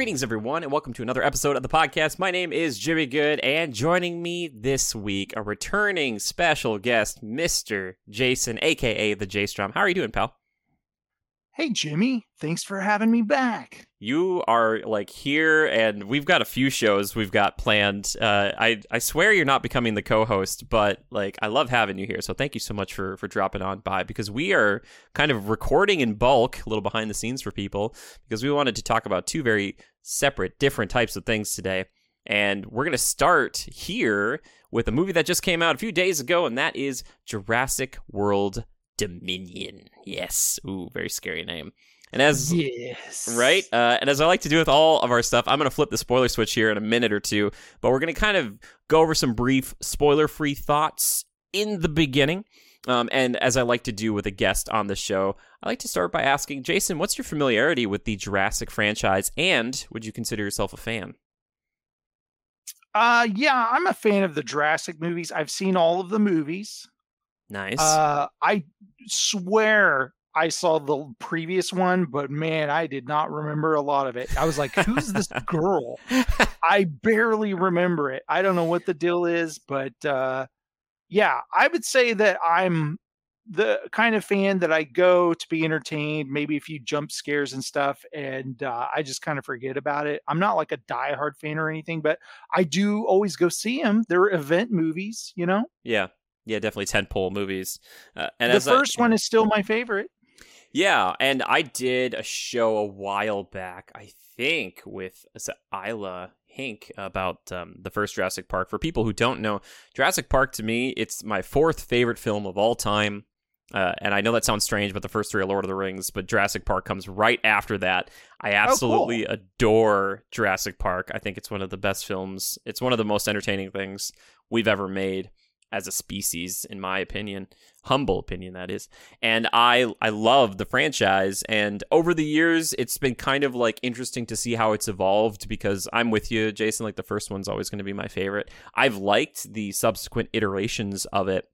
Greetings, everyone, and welcome to another episode of the podcast. My name is Jimmy Good, and joining me this week, a returning special guest, Mr. Jason, aka the J Strom. How are you doing, pal? Hey, Jimmy. Thanks for having me back. You are like here, and we've got a few shows we've got planned. Uh, I I swear you're not becoming the co-host, but like I love having you here. So thank you so much for for dropping on by because we are kind of recording in bulk, a little behind the scenes for people, because we wanted to talk about two very separate, different types of things today. And we're gonna start here with a movie that just came out a few days ago, and that is Jurassic World Dominion. Yes. Ooh, very scary name. And as yes, right, uh, and as I like to do with all of our stuff, I'm going to flip the spoiler switch here in a minute or two. But we're going to kind of go over some brief spoiler-free thoughts in the beginning. Um, and as I like to do with a guest on the show, I like to start by asking Jason, what's your familiarity with the Jurassic franchise, and would you consider yourself a fan? Uh, yeah, I'm a fan of the Jurassic movies. I've seen all of the movies. Nice. Uh, I swear I saw the previous one, but man, I did not remember a lot of it. I was like, who's this girl? I barely remember it. I don't know what the deal is, but uh, yeah, I would say that I'm the kind of fan that I go to be entertained, maybe a few jump scares and stuff, and uh, I just kind of forget about it. I'm not like a diehard fan or anything, but I do always go see them. They're event movies, you know? yeah. Yeah, definitely tentpole movies. Uh, and the as I- first one is still my favorite. Yeah, and I did a show a while back, I think, with is Isla Hink about um, the first Jurassic Park. For people who don't know, Jurassic Park to me, it's my fourth favorite film of all time. Uh, and I know that sounds strange, but the first three are Lord of the Rings, but Jurassic Park comes right after that. I absolutely adore Jurassic Park. I think it's one of the best films. It's one of the most entertaining things we've ever made as a species, in my opinion. Humble opinion, that is. And I I love the franchise. And over the years, it's been kind of like interesting to see how it's evolved because I'm with you, Jason. Like the first one's always going to be my favorite. I've liked the subsequent iterations of it.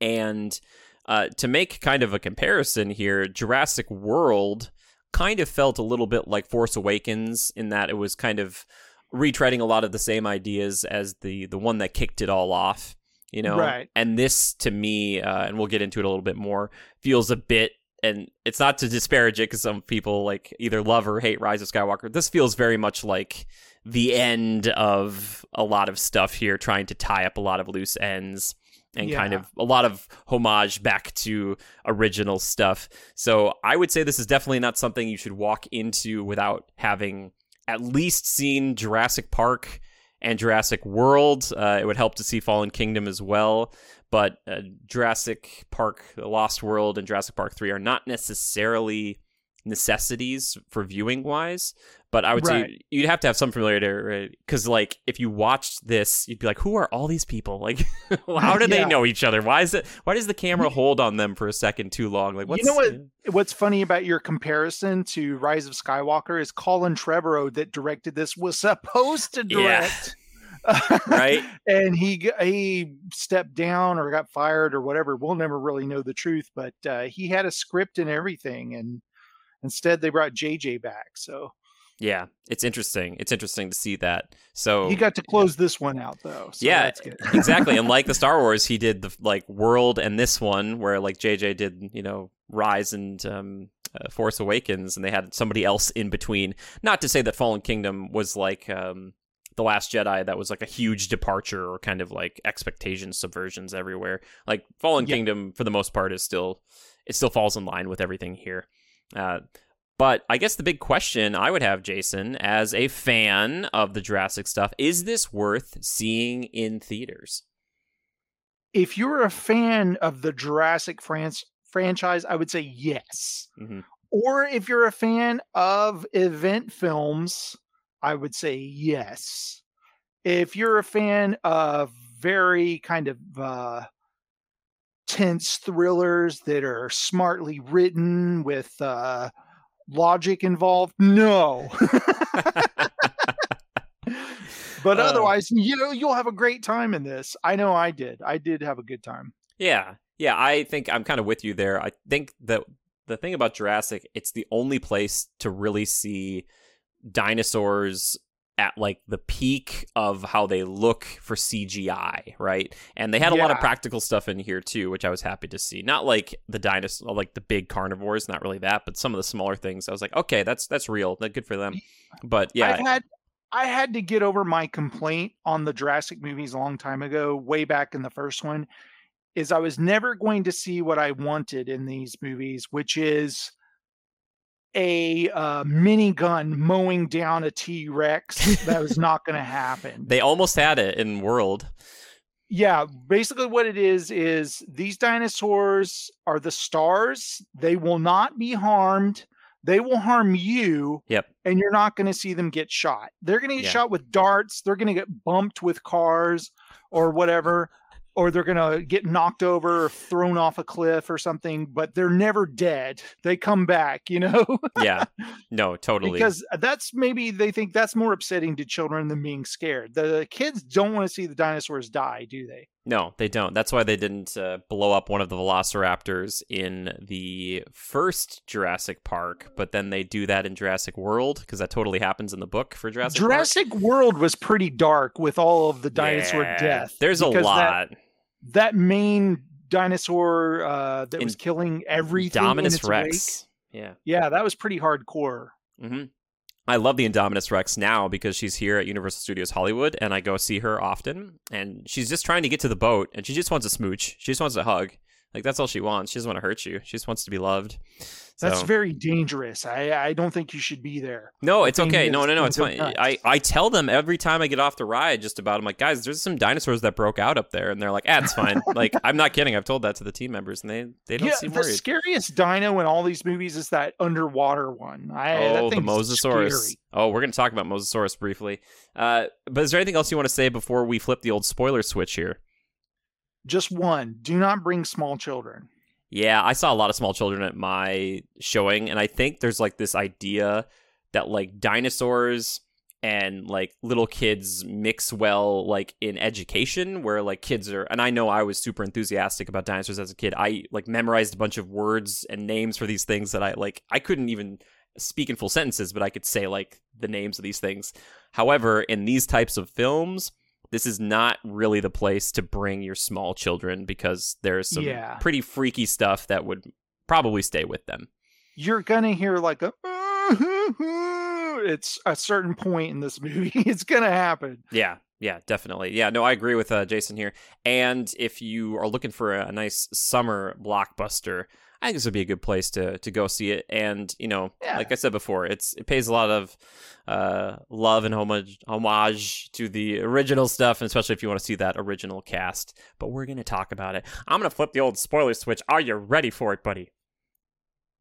And uh, to make kind of a comparison here, Jurassic World kind of felt a little bit like Force Awakens in that it was kind of retreading a lot of the same ideas as the the one that kicked it all off you know? Right. and this to me uh, and we'll get into it a little bit more feels a bit and it's not to disparage it because some people like either love or hate rise of skywalker. This feels very much like the end of a lot of stuff here trying to tie up a lot of loose ends and kind of a lot of homage back to original stuff. So i would say this is definitely not something you should walk into without having at least seen jurassic park and Jurassic World. Uh, it would help to see Fallen Kingdom as well. But uh, Jurassic Park, Lost World, and Jurassic Park 3 are not necessarily necessities for viewing wise. But I would Right. say you'd have to have some familiarity because, like, if you watched this, you'd be like, "Who are all these people? Like, how do they know each other? Why is it? Why does the camera hold on them for a second too long? Like, what's you know what? What's funny about your comparison to Rise of Skywalker is Colin Trevorrow that directed this was supposed to Yeah. direct. Right? and he he stepped down or got fired or whatever. We'll never really know the truth, but uh, he had a script and everything, and instead they brought JJ back. So Yeah, it's interesting. It's interesting to see that. So he got to close this one out though. So Yeah, that's good. exactly. And like the Star Wars, he did the like World and this one, where like JJ did, you know, Rise and um, uh, Force Awakens, and they had somebody else in between. Not to say that Fallen Kingdom was like um, the Last Jedi, that was like a huge departure or kind of like expectation subversions everywhere. Like Fallen Yeah. Kingdom, for the most part, is still it still falls in line with everything here. Uh, but I guess the big question I would have, Jason, as a fan of the Jurassic stuff, is this worth seeing in theaters? if you're a fan of the Jurassic France franchise, I would say yes. Mhm. Or if you're a fan of event films, I would say yes. If you're a fan of very kind of uh, tense thrillers that are smartly written with uh, logic involved, no. but Uh. otherwise, you know, you'll have a great time in this. I know I did. I did have a good time. Yeah, yeah, I think I'm kind of with you there. I think that the thing about Jurassic, it's the only place to really see dinosaurs at like the peak of how they look for CGI, right? And they had a lot of practical stuff in here too, which I was happy to see. Not like the dinosaur, like the big carnivores, not really that, but some of the smaller things. I was like, okay, that's that's real. That good for them. But yeah, I've had I had to get over my complaint on the Jurassic movies a long time ago, way back in the first one, is I was never going to see what I wanted in these movies, which is a uh, minigun mowing down a T Rex. that was not going to happen. they almost had it in World. Yeah, basically what it is is these dinosaurs are the stars. They will not be harmed. They will harm you. Yep. And you're not going to see them get shot. They're going to get Yeah. shot with darts. They're going to get bumped with cars or whatever. Or they're going to get knocked over or thrown off a cliff or something, but they're never dead. They come back, you know? Yeah, no, totally. because that's maybe they think that's more upsetting to children than being scared. The kids don't want to see the dinosaurs die, do they? No, they don't. That's why they didn't uh, blow up one of the velociraptors in the first Jurassic Park, but then they do that in Jurassic World because that totally happens in the book for Jurassic Park. Jurassic World was pretty dark with all of the dinosaur Yeah, death. There's a lot. That, that main dinosaur uh, that was killing everything. in Indominus its Rex. wake. Yeah. Yeah, that was pretty hardcore. hmm I love the Indominus Rex now because she's here at Universal Studios Hollywood, and I go see her often. And she's just trying to get to the boat, and she just wants a smooch. She just wants a hug. Like that's all she wants. She doesn't want to hurt you. She just wants to be loved. That's So- very dangerous. I, I don't think you should be there. No, it's okay. No, no, no, it's fine. nuts. I, I tell them every time I get off the ride just about. I'm like, guys, there's some dinosaurs that broke out up there, and they're like, ah, it's fine. like, I'm not kidding. I've told that to the team members, and they they don't yeah, seem the worried. scariest dino in all these movies is that underwater one. I, oh, the Mosasaurus. scary. Oh, we're gonna talk about Mosasaurus briefly. Uh, but is there anything else you want to say before we flip the old spoiler switch here? Just one. Do not bring small children. Yeah, I saw a lot of small children at my showing, and I think there's like this idea that like dinosaurs and like little kids mix well like in education where like kids are and I know I was super enthusiastic about dinosaurs as a kid. I like memorized a bunch of words and names for these things that I like I couldn't even speak in full sentences, but I could say like the names of these things. However, in these types of films, this is not really the place to bring your small children because there's some Yeah. pretty freaky stuff that would probably stay with them. You're gonna hear like a. It's a certain point in this movie. It's gonna happen. Yeah, yeah, definitely. Yeah, no, I agree with uh, Jason here. And if you are looking for a, a nice summer blockbuster, I think this would be a good place to to go see it. And you know, Yeah. like I said before, it's it pays a lot of uh, love and homage homage to the original stuff, and especially if you want to see that original cast. But we're gonna talk about it. I'm gonna flip the old spoiler switch. Are you ready for it, buddy?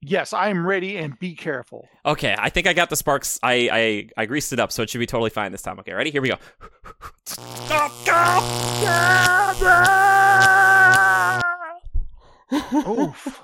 Yes, I am ready, and be careful. Okay, I think I got the sparks. I I, I greased it up, so it should be totally fine this time. Okay, ready? Here we go. Oof.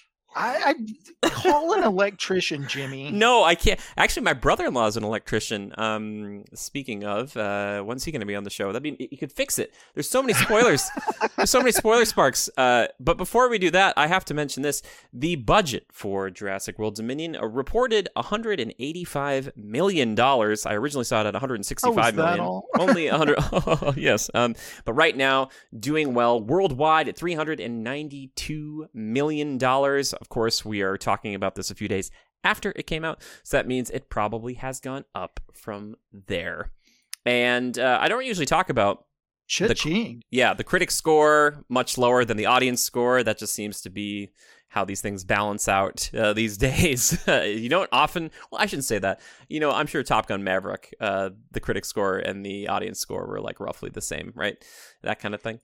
I, I call an electrician, Jimmy. No, I can't. Actually, my brother-in-law is an electrician. Um, speaking of, uh, when's he going to be on the show? That'd be you could fix it. There's so many spoilers. There's so many spoiler sparks. Uh, but before we do that, I have to mention this: the budget for Jurassic World Dominion uh, reported 185 million dollars. I originally saw it at 165 Oh, that all? Only 100. yes. Um, but right now, doing well worldwide at 392 million dollars. Of course, we are talking about this a few days after it came out, so that means it probably has gone up from there. And uh, I don't usually talk about Cha-ching. yeah, the critic score much lower than the audience score. That just seems to be how these things balance out uh, these days. you don't often. Well, I shouldn't say that. You know, I'm sure Top Gun Maverick, uh, the critic score and the audience score were like roughly the same, right? That kind of thing.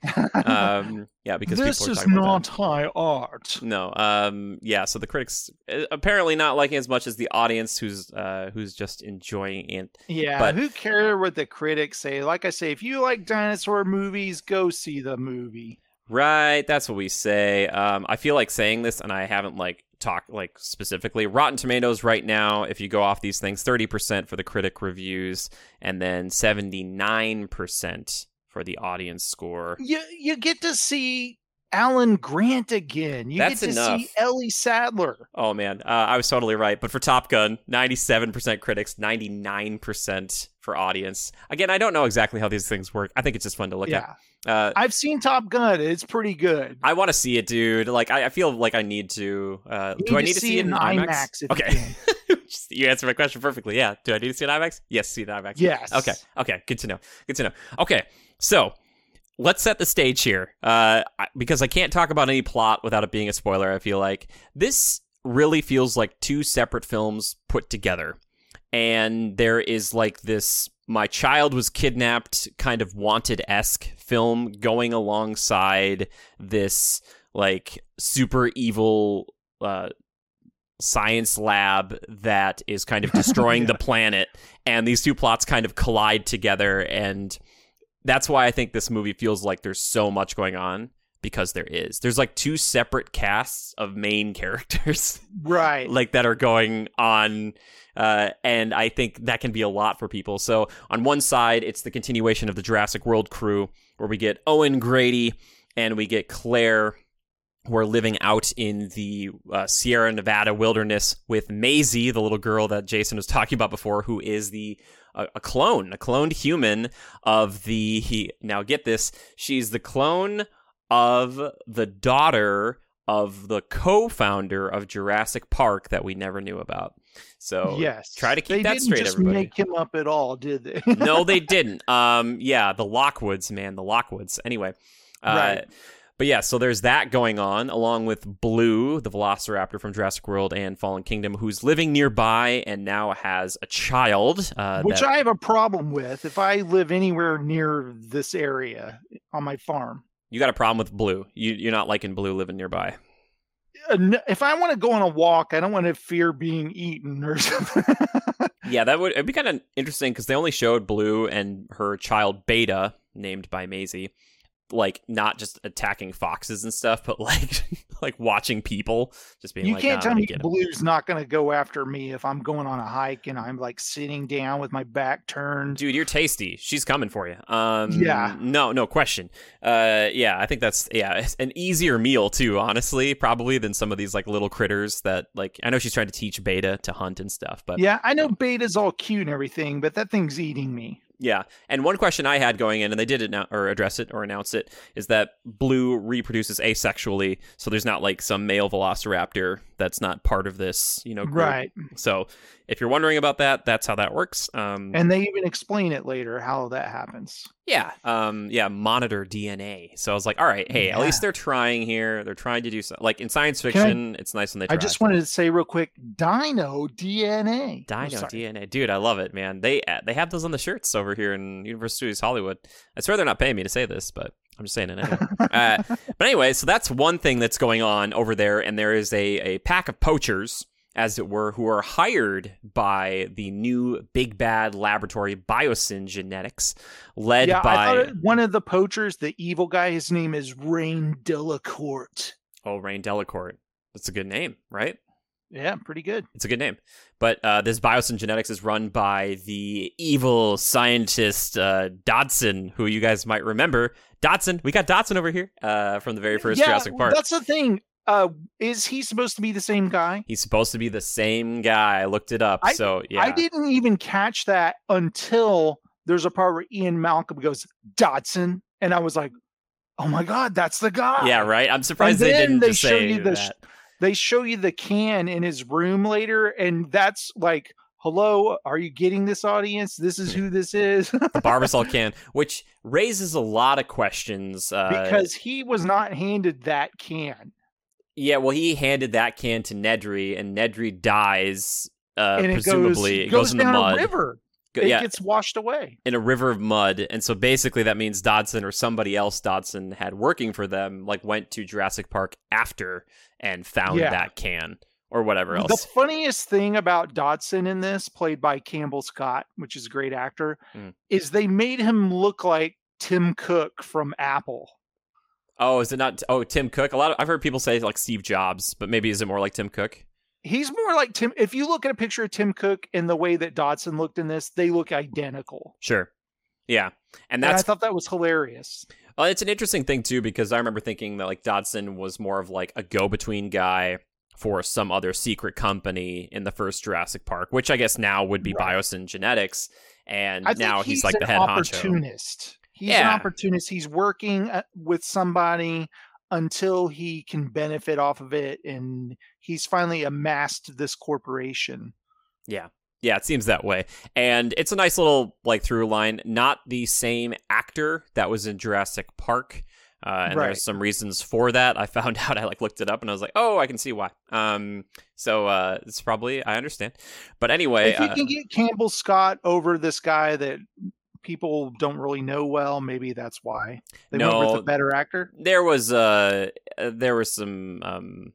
Um, yeah, because this people are is not high art. No. Um. Yeah. So the critics uh, apparently not liking as much as the audience, who's uh who's just enjoying it. Yeah, But- who care what the critics say? Like I say, if you like dinosaur movies, go see the movie. Right, that's what we say. Um, I feel like saying this, and I haven't like talked like specifically. Rotten Tomatoes right now, if you go off these things, thirty percent for the critic reviews, and then seventy nine percent for the audience score. You you get to see Alan Grant again. You That's get to enough. see Ellie Sattler. Oh man, uh, I was totally right. But for Top Gun, 97% critics, 99% for audience. Again, I don't know exactly how these things work. I think it's just fun to look yeah, at. Uh, I've seen Top Gun. It's pretty good. I want to see it, dude. Like, I, I feel like I need to. Uh, You do I need to see it in IMAX? if Okay. can. You answered my question perfectly. Yeah. Do I need to see it in IMAX? Yes, see in IMAX. Yes. Okay. Okay. Good to know. Good to know. Okay. So let's set the stage here, uh, because I can't talk about any plot without it being a spoiler. I feel like. This really feels like two separate films put together, and there is like this my child was kidnapped kind of wanted esque film going alongside this like super evil uh science lab that is kind of destroying the planet. And these two plots kind of collide together and that's why I think this movie feels like there's so much going on because there is. There's like two separate casts of main characters Right. like that are going on uh, and I think that can be a lot for people. So on one side, it's the continuation of the Jurassic World crew, where we get Owen Grady and we get Claire, who are living out in the uh, Sierra Nevada wilderness with Maisie, the little girl that Jason was talking about before, who is the a, a clone, a cloned human of the. He, now get this, she's the clone of the daughter of the co-founder of Jurassic Park that we never knew about. So yes. try to keep they that didn't straight, just everybody. make him up at all, did they? no, they didn't. Um, yeah, the Lockwoods, man, the Lockwoods. Anyway, uh, Right. But yeah, so there's that going on, along with Blue, the Velociraptor from Jurassic World and Fallen Kingdom, who's living nearby and now has a child. Uh, Which that- I have a problem with if I live anywhere near this area on my farm. you got a problem with Blue. You, you're not liking Blue living nearby. Uh, If I want to go on a walk, I don't want to fear being eaten or something. Yeah, that would it'd be kind of interesting because they only showed Blue and her child Beta, named by Maisie, like not just attacking foxes and stuff, but like like watching people, just being you like, can't "Nah, tell me me get 'em." Blue's not going to go after me if I'm going on a hike and I'm like sitting down with my back turned. Dude, you're tasty. She's coming for you. Um, Yeah. No, no question. Uh, yeah, I think that's yeah, an easier meal too. Honestly, probably than some of these like little critters that like. I know she's trying to teach Beta to hunt and stuff, but Yeah, I know Beta's all cute and everything, but that thing's eating me. Yeah, and one question I had going in, and they did annou- or address it or announce it, is that Blue reproduces asexually, so there's not like some male Velociraptor that's not part of this, you know. Group. Right. So if you're wondering about that, that's how that works. Um, And they even explain it later how that happens. yeah, um, yeah, monitor DNA. So I was like, all right, hey, at least they're trying here. They're trying to do something. Like in science I- fiction, it's nice when they. Try. I just wanted to say real quick, Dino DNA. Dino. DNA, dude, I love it, man. They uh, they have those on the shirts over here in Universal Studios Hollywood. I swear they're not paying me to say this, but I'm just saying it anyway. uh, but anyway, so that's one thing that's going on over there, and there is a a pack of poachers, as it were, who are hired by the new big bad laboratory Biosyn Genetics, led yeah, I by thought one of the poachers, the evil guy, his name is Rainn Delacourt. oh Rainn Delacourt. That's a good name, right? Yeah, pretty good. It's a good name. But uh, this Biosyn Genetics is run by the evil scientist uh, Dodgson, who you guys might remember. Dodgson, we got Dodgson over here uh, from the very first yeah, Jurassic Park. That's the thing. Uh, is he supposed to be the same guy? He's supposed to be the same guy. I looked it up. I- so yeah, I didn't even catch that until there's a part where Ian Malcolm goes Dodgson, and I was like, "Oh my god, that's the guy!" yeah, right. I'm surprised And they didn't they show say you the that. They show you the can in his room later, and that's like, "Hello, are you getting this, audience? This is who this is." the Barbasol can, which raises a lot of questions. Uh, because he was not handed that can, yeah, well, he handed that can to Nedry, and Nedry dies. Uh, and it presumably, goes, it goes, in the mud. a river. Go- It yeah, gets washed away. in a river of mud and so basically that means dodgson or somebody else dodgson had working for them like went to jurassic park after and found Yeah. that can or whatever else. The funniest thing about Dodgson in this, played by Campbell Scott, which is a great actor, Mm. is they made him look like Tim Cook from Apple. Oh is it not oh tim cook a lot of i've heard people say like steve jobs but maybe is it more like tim cook He's more like Tim. If you look at a picture of Tim Cook and the way that Dodgson looked in this, they look identical. sure Yeah, and And I thought that was hilarious. well, it's an interesting thing too because I remember thinking that like Dodgson was more of like a go-between guy for some other secret company in the first Jurassic Park, which I guess now would be Right. Biosyn Genetics, and I now he's, like an the head honcho. He's an opportunist. He's working uh, with somebody until he can benefit off of it, and he's finally amassed this corporation. Yeah. Yeah, it seems that way. And it's a nice little like through line. Not the same actor that was in Jurassic Park. Uh, and Right. there's some reasons for that. I found out I like looked it up and I was like, oh, I can see why. Um, so uh, it's probably I understand. But anyway, if you uh, can get Campbell Scott over this guy that people don't really know well, maybe that's why they went with a better actor. there was uh, uh, there were some um,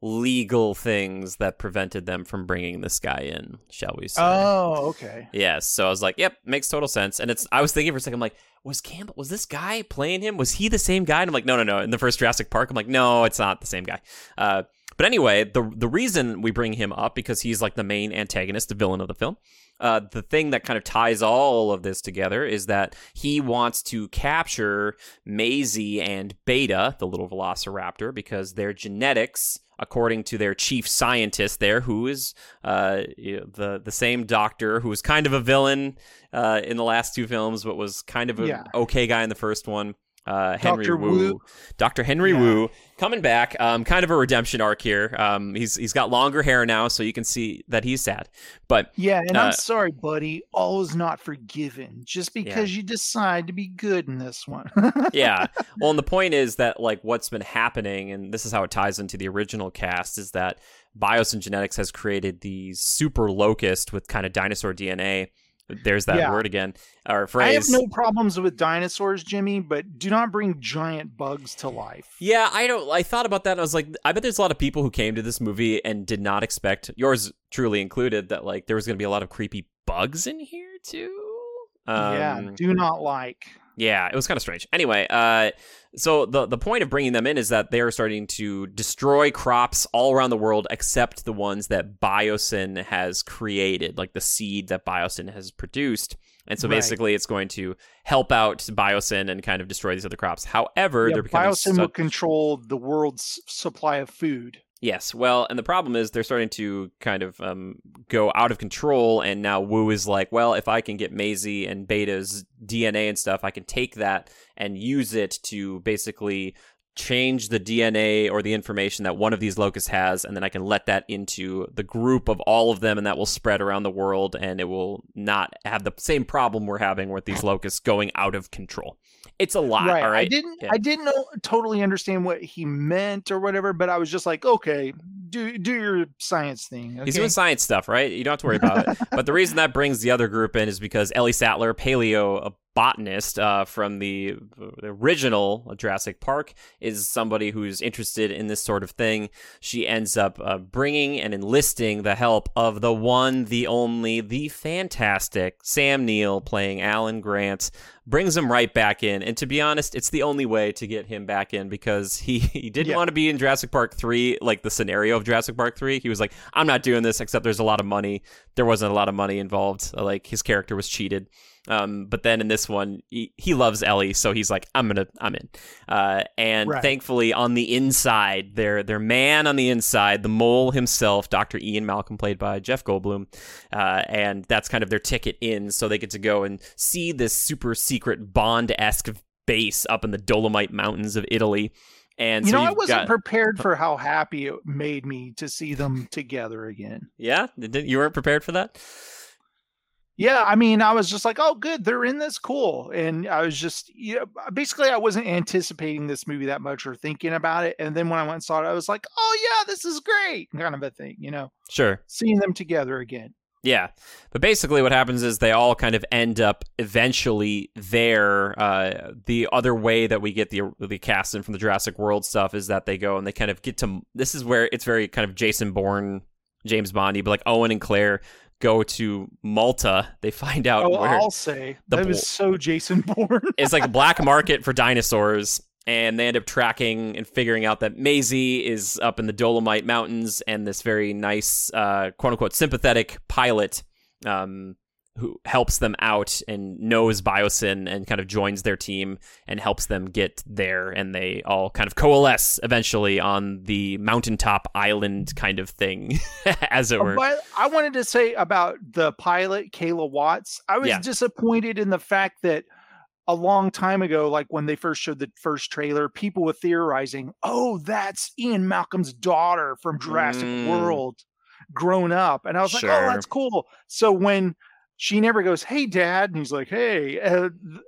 legal things that prevented them from bringing this guy in. Shall we say? Oh, okay. Yes. So I was like, yep, makes total sense. And it's I was thinking for a second, I'm like, was Campbell was this guy playing him? Was he the same guy? And I'm like, no, no, no. In the first Jurassic Park, I'm like, no, it's not the same guy. Uh, but anyway, the the reason we bring him up because he's like the main antagonist, the villain of the film. Uh, the thing that kind of ties all of this together is that he wants to capture Maisie and Beta, the little velociraptor, because their genetics, according to their chief scientist there, who is uh, the the same doctor who was kind of a villain uh, in the last two films, but was kind of an Yeah. okay guy in the first one. Uh, Henry Dr. Wu, Wu. Dr. Henry Yeah. Wu, coming back. Um, kind of a redemption arc here. Um, he's he's got longer hair now, so you can see that he's sad. But Yeah, and Uh, I'm sorry, buddy. All is not forgiven just because you decide to be good in this one. yeah. Well, and the point is that like what's been happening, and this is how it ties into the original cast, is that Biosyn Genetics has created the super locust with kind of dinosaur DNA. There's that Yeah. word again, or I have no problems with dinosaurs, Jimmy, but do not bring giant bugs to life. Yeah, I don't. I thought about that. and I was like, I bet there's a lot of people who came to this movie and did not expect, yours truly included, that like there was going to be a lot of creepy bugs in here too. yeah, Um, do not like. Yeah, it was kind of strange. Anyway, uh, so the the point of bringing them in is that they are starting to destroy crops all around the world, except the ones that Biosyn has created, like the seed that Biosyn has produced. And so Right. basically, it's going to help out Biosyn and kind of destroy these other crops. However, Yeah, they're becoming Biosyn such- will control the world's supply of food. Yes, well, and the problem is they're starting to kind of um, go out of control, and now Wu is like, well, if I can get Maisie and Beta's DNA and stuff, I can take that and use it to basically change the DNA or the information that one of these locusts has, and then I can let that into the group of all of them, and that will spread around the world, and it will not have the same problem we're having with these locusts going out of control. It's a lot, right. all right? I didn't Yeah. I didn't know, totally understand what he meant or whatever, but I was just like, okay, do do your science thing. Okay? He's doing science stuff, right? You don't have to worry about it. But the reason that brings the other group in is because Ellie Sattler, paleo botanist uh, from the, the original Jurassic Park, is somebody who's interested in this sort of thing. She ends up uh, bringing and enlisting the help of the one, the only, the fantastic Sam Neill playing Alan Grant. Brings him right back in, and to be honest, it's the only way to get him back in because he, he didn't Yeah. want to be in Jurassic Park 3, like the scenario of Jurassic Park 3. He was like, I'm not doing this, except there's a lot of money. There wasn't a lot of money involved. Like, his character was cheated. Um, but then in this one, he, he loves Ellie, so he's like, I'm gonna, I'm in. Uh, and Right. thankfully, on the inside, their their man on the inside, the mole himself, Dr. Ian Malcolm, played by Jeff Goldblum, uh, and that's kind of their ticket in, so they get to go and see this super secret Bond esque base up in the Dolomite Mountains of Italy. And you so know, I wasn't got- prepared for how happy it made me to see them together again. yeah, you weren't prepared for that. Yeah, I mean, I was just like, oh, good, they're in this, cool. And I was just, you know, basically, I wasn't anticipating this movie that much or thinking about it. And then when I went and saw it, I was like, oh, yeah, this is great, kind of a thing, you know, Sure. seeing them together again. Yeah, but basically, what happens is they all kind of end up eventually there. Uh, the other way that we get the the cast in from the Jurassic World stuff is that they go and they kind of get to. This is where it's very kind of Jason Bourne, James Bondy, but like Owen and Claire go to Malta. They find out Oh, where I'll say the that bl- was so Jason Bourne. it's like a black market for dinosaurs. And they end up tracking and figuring out that Maisie is up in the Dolomite Mountains, and this very nice, uh, quote unquote, sympathetic pilot, um, who helps them out and knows Biosyn and kind of joins their team and helps them get there. And they all kind of coalesce eventually on the mountaintop island kind of thing, as it were. But I wanted to say about the pilot, Kayla Watts. I was Yeah. disappointed in the fact that a long time ago, like when they first showed the first trailer, people were theorizing, oh, that's Ian Malcolm's daughter from Jurassic Mm. World grown up. And I was like, oh, that's cool. So when she never goes, hey, dad, and he's like, hey,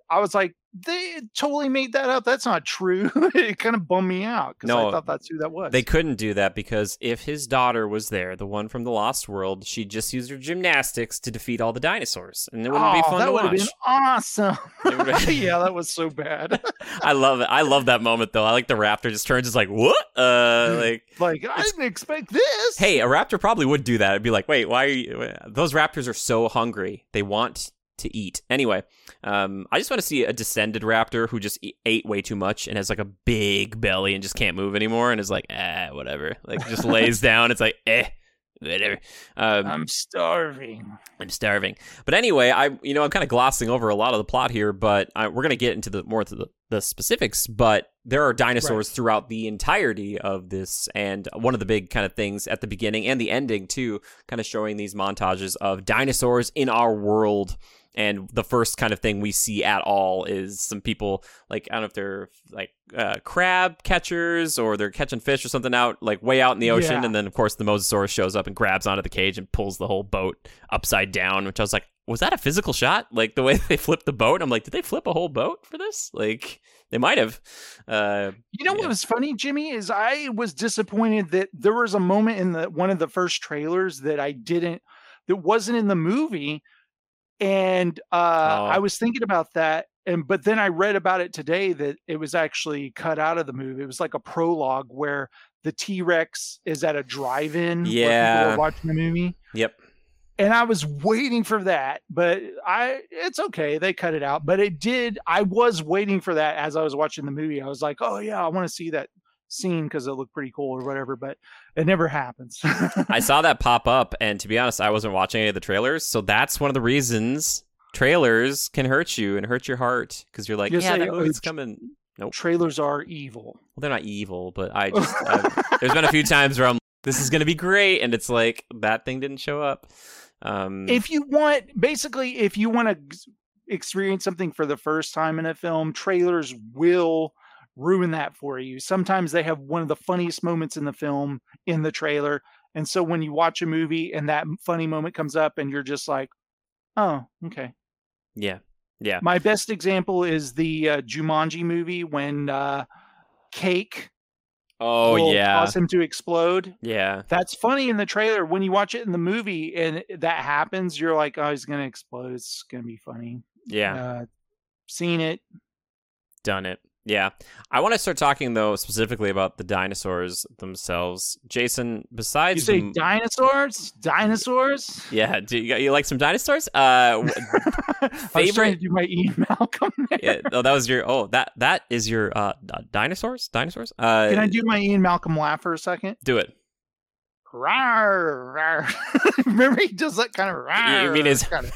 I was like, they totally made that up. That's not true. it kind of bummed me out because No, I thought that's who that was. They couldn't do that because if his daughter was there, the one from the Lost World, she'd just use her gymnastics to defeat all the dinosaurs, and it wouldn't be Oh, fun that to would have been awesome. Yeah, that was so bad. I love it. I love that moment though. I like the raptor just turns, is like, what? Uh, like, like I didn't expect this. hey, a raptor probably would do that. It'd be like, wait, why are you? Those raptors are so hungry. They want to eat. Anyway, um, I just want to see a descended raptor who just ate way too much and has like a big belly and just can't move anymore and is like, ah, whatever. Like just lays down. It's like, eh, whatever. Um, I'm starving. I'm starving. But anyway, I you know I'm kind of glossing over a lot of the plot here, but I, we're gonna get into the more to the, the specifics. But there are dinosaurs throughout the entirety of this, and one of the big kind of things at the beginning and the ending too, kind of showing these montages of dinosaurs in our world. And the first kind of thing we see at all is some people like I don't know if they're like uh, crab catchers or they're catching fish or something out like way out in the ocean, Yeah. and then of course the mosasaurus shows up and grabs onto the cage and pulls the whole boat upside down. Which I was like, was that a physical shot? Like the way they flipped the boat? I'm like, did they flip a whole boat for this? Like they might have. Uh, You know Yeah. what was funny, Jimmy, is I was disappointed that there was a moment in the one of the first trailers that I didn't that wasn't in the movie. And uh Oh. I was thinking about that. And but then I read about it today that it was actually cut out of the movie. It was like a prologue where the T Rex is at a drive-in where people Yeah. are watching the movie. yep. and I was waiting for that, but I it's okay. They cut it out, but it did. I was waiting for that as I was watching the movie. I was like, oh yeah, I want to see that scene because it looked pretty cool or whatever, but it never happens. I saw that pop up, and to be honest, I wasn't watching any of the trailers, so that's one of the reasons trailers can hurt you and hurt your heart because you're like, You yeah, say, that oh, movie's tr- coming. Nope. Trailers are evil. Well, they're not evil, but I just there's been a few times where I'm this is gonna be great, and it's like that thing didn't show up. Um, if you want, basically, if you want to experience something for the first time in a film, trailers will ruin that for you. Sometimes they have one of the funniest moments in the film in the trailer. And so when you watch a movie and that funny moment comes up and you're just like, oh, okay. yeah, yeah, My best example is the uh, Jumanji movie when uh, Cake oh will yeah, cause him to explode. yeah, That's funny in the trailer. When you watch it in the movie and that happens, you're like, oh, he's going to explode. It's going to be funny. yeah. Uh, seen it. done it. Yeah. I want to start talking though specifically about the dinosaurs themselves. Jason, besides You say the- dinosaurs? Dinosaurs? yeah, do you, you like some dinosaurs? Uh w- I was trying favorite- to do my Ian Malcolm. yeah, oh that was your oh that that is your uh dinosaurs? Dinosaurs? Uh Can I do my Ian Malcolm laugh for a second? do it. Rawr, rawr. Remember he does that kind of. Rawr, You mean his- kind of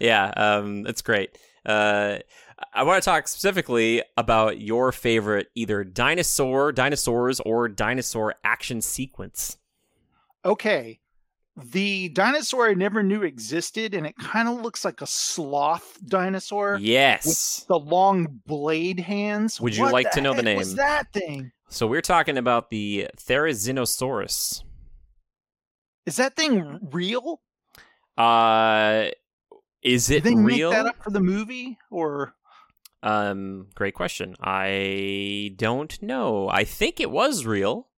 yeah, um, it's great. Uh, I want to talk specifically about your favorite either dinosaur, dinosaurs, or dinosaur action sequence. okay. The dinosaur I never knew existed, and it kind of looks like a sloth dinosaur. Yes. The long blade hands. Would you What like to know the name? Name? that thing? So we're talking about the Therizinosaurus. Is that thing real? Uh, is Did it they real? make that up for the movie, or Um, great question. I don't know. I think it was real,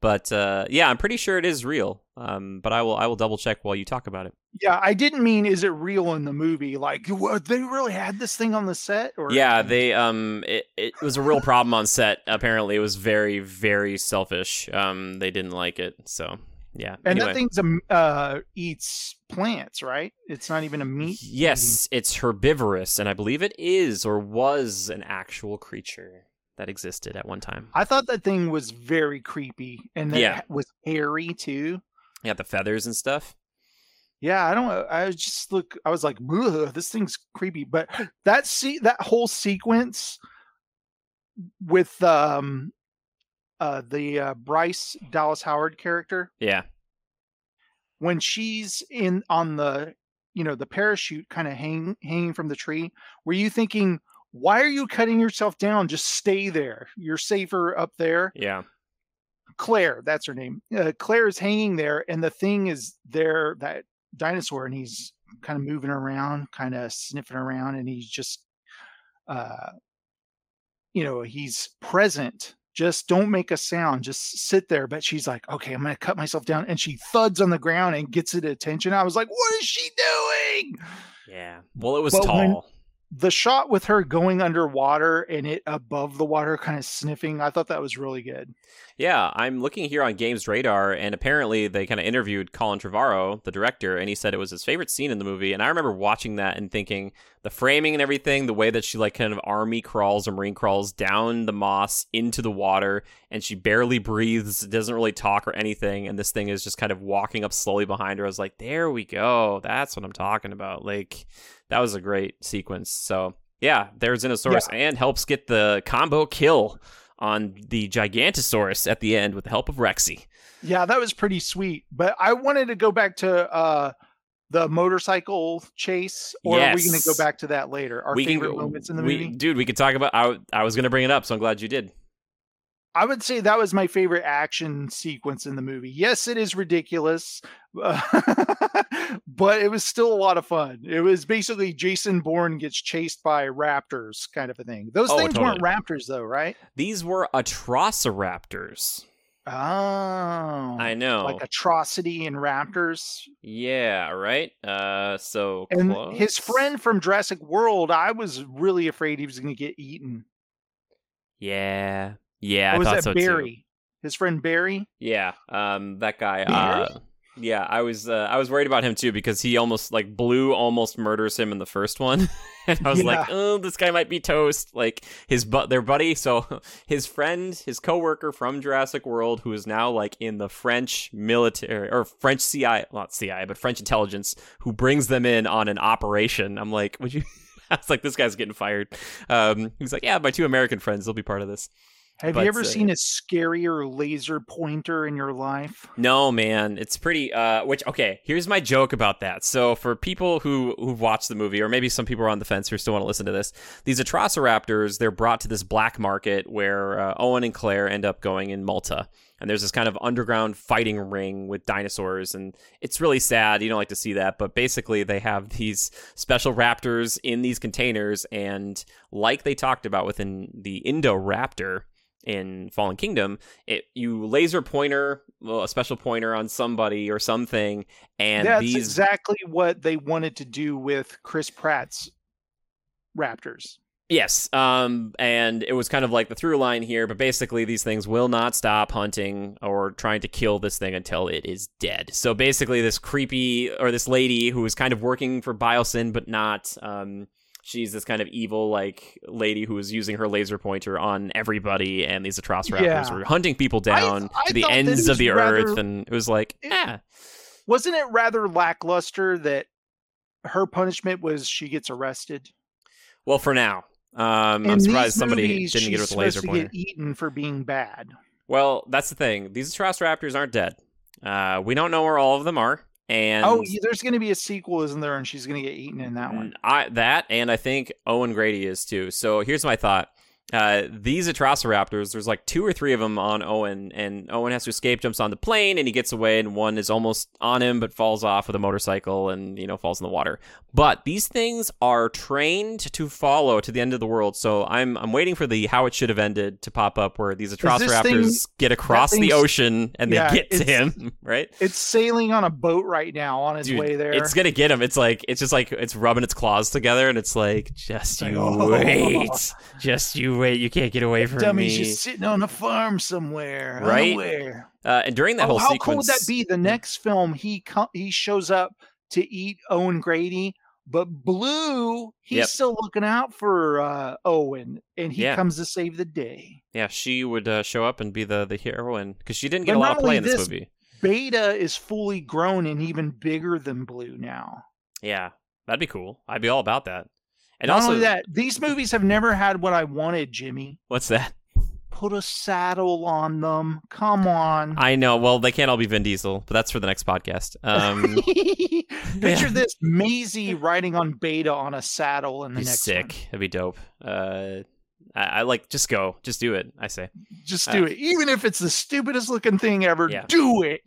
but uh, yeah, I'm pretty sure it is real. Um, but I will I will double check while you talk about it. yeah? I didn't mean is it real in the movie? Like, what, they really had this thing on the set, or Yeah, they um, it, it was a real problem on set. Apparently, it was very very selfish. Um, they didn't like it. So yeah. And anyway. that thing's a uh, eats plants, right? It's not even a meat. Yes, it's herbivorous, and I believe it is or was an actual creature that existed at one time. I thought that thing was very creepy, and that Yeah. was hairy too. Yeah, the feathers and stuff. Yeah, I don't. I just look. I was like, this thing's creepy. But that see that whole sequence with um uh the uh, Bryce Dallas Howard character Yeah. when she's in on the you know the parachute kind of hang, hanging from the tree were you thinking why are you cutting yourself down just stay there you're safer up there Yeah. claire that's her name uh, claire is hanging there and the thing is there that dinosaur and he's kind of moving around kind of sniffing around and he's just uh you know he's present just don't make a sound just sit there but she's like okay i'm gonna cut myself down and she thuds on the ground and gets it attention i was like what is she doing Yeah. Well, it was But when- tall. The shot with her going underwater and it above the water kind of sniffing i thought that was really good Yeah, I'm looking here on Games Radar, and apparently they kind of interviewed Colin Trevorrow, the director, and he said it was his favorite scene in the movie. And I remember watching that and thinking the framing and everything, the way that she like kind of army crawls or marine crawls down the moss into the water, and she barely breathes, doesn't really talk or anything, and this thing is just kind of walking up slowly behind her. I was like, there we go, that's what I'm talking about. Like that was a great sequence. So yeah, there's Zenosaurus and helps get the combo kill on the Gigantosaurus at the end with the help of Rexy. yeah that was pretty sweet but i wanted to go back to uh the motorcycle chase or are we going to go back to that later our we favorite can, moments in the we, movie dude. We could talk about. I, I was gonna bring it up, so I'm glad you did. I would say that was my favorite action sequence in the movie. Yes, it is ridiculous, but it was still a lot of fun. It was basically Jason Bourne gets chased by raptors, kind of a thing. Those Oh, things weren't raptors, though, right? These were Atrociraptors. Oh, I know. like atrocity and raptors. yeah, right. Uh, so And close. his friend from Jurassic World, I was really afraid he was going to get eaten. Yeah, yeah. Or I was thought that so too. Barry? His friend Barry? Yeah, um, that guy. Uh, yeah, I was uh, I was worried about him too because he almost like Blue almost murders him in the first one, and I was like, oh, this guy might be toast. Like his but their buddy, so his friend, his coworker from Jurassic World, who is now like in the French military or French CI, not CI, but French intelligence, who brings them in on an operation. I'm like, would you? I was like, this guy's getting fired. Um, he's like, yeah, my two American friends, they'll be part of this. Have But, you ever uh, seen a scarier laser pointer in your life? No, man, it's pretty. Uh, which okay, here's my joke about that. So for people who who've watched the movie, or maybe some people are on the fence who still want to listen to this, these Atrociraptors they're brought to this black market where uh, Owen and Claire end up going in Malta, and there's this kind of underground fighting ring with dinosaurs, and it's really sad. You don't like to see that, but basically they have these special raptors in these containers, and like they talked about within the Indoraptor in Fallen Kingdom, it you laser pointer well, a special pointer on somebody or something, and That's these exactly what they wanted to do with Chris Pratt's Raptors. yes, um, and it was kind of like the through line here, but basically these things will not stop hunting or trying to kill this thing until it is dead. So basically, this creepy or this lady who is kind of working for Biosyn but not. Um, She's this kind of evil, like lady who is using her laser pointer on everybody, and these Atrociraptors Yeah. were hunting people down I to the thought that it ends of the rather- earth, and it was like, It- yeah, Wasn't it rather lackluster that her punishment was she gets arrested? Well, for now, um, I'm surprised somebody movies, didn't get she's with a laser pointer. eaten for being bad. Well, that's the thing. These Atrociraptors aren't dead. Uh, we don't know where all of them are, Oh, and oh, there's going to be a sequel, isn't there? And she's going to get eaten in that one. I that and I think Owen Grady is too. So here's my thought. Uh, these Atrociraptors, there's like two or three of them on Owen, and Owen has to escape, jumps on the plane, and he gets away, and one is almost on him but falls off with a motorcycle and, you know, falls in the water. But these things are trained to follow to the end of the world, so I'm I'm waiting for the how it should have ended to pop up where these this thing- get across the ocean and they get to him, right? It's sailing on a boat right now on its Dude, way there. It's gonna get him. It's like it's just like it's rubbing its claws together, and it's like just you oh. wait, just you wait. You can't get away from Dummy's me. just sitting on a farm somewhere, Right? unaware. Uh, and during that Oh, whole how sequence, cool would that be? The next film, he he shows up to eat Owen Grady, but Blue, he's Yep. still looking out for uh, Owen, and he Yeah. comes to save the day. Yeah, she would uh, show up and be the the heroine because she didn't get But a lot of play in this, this, movie. Beta is fully grown and even bigger than Blue now. Yeah, that'd be cool. I'd be all about that. And Not also, only that, these movies have never had what I wanted, Jimmy. what's that? Put a saddle on them. Come on. I know. Well, they can't all be Vin Diesel, but that's for the next podcast. Um, Picture Yeah. this Maisie riding on Beta on a saddle in the be next sick. one. That'd be dope. Uh, I, I like just go, just do it. I say. Just do Uh, it. Even if it's the stupidest looking thing ever, Yeah. do it.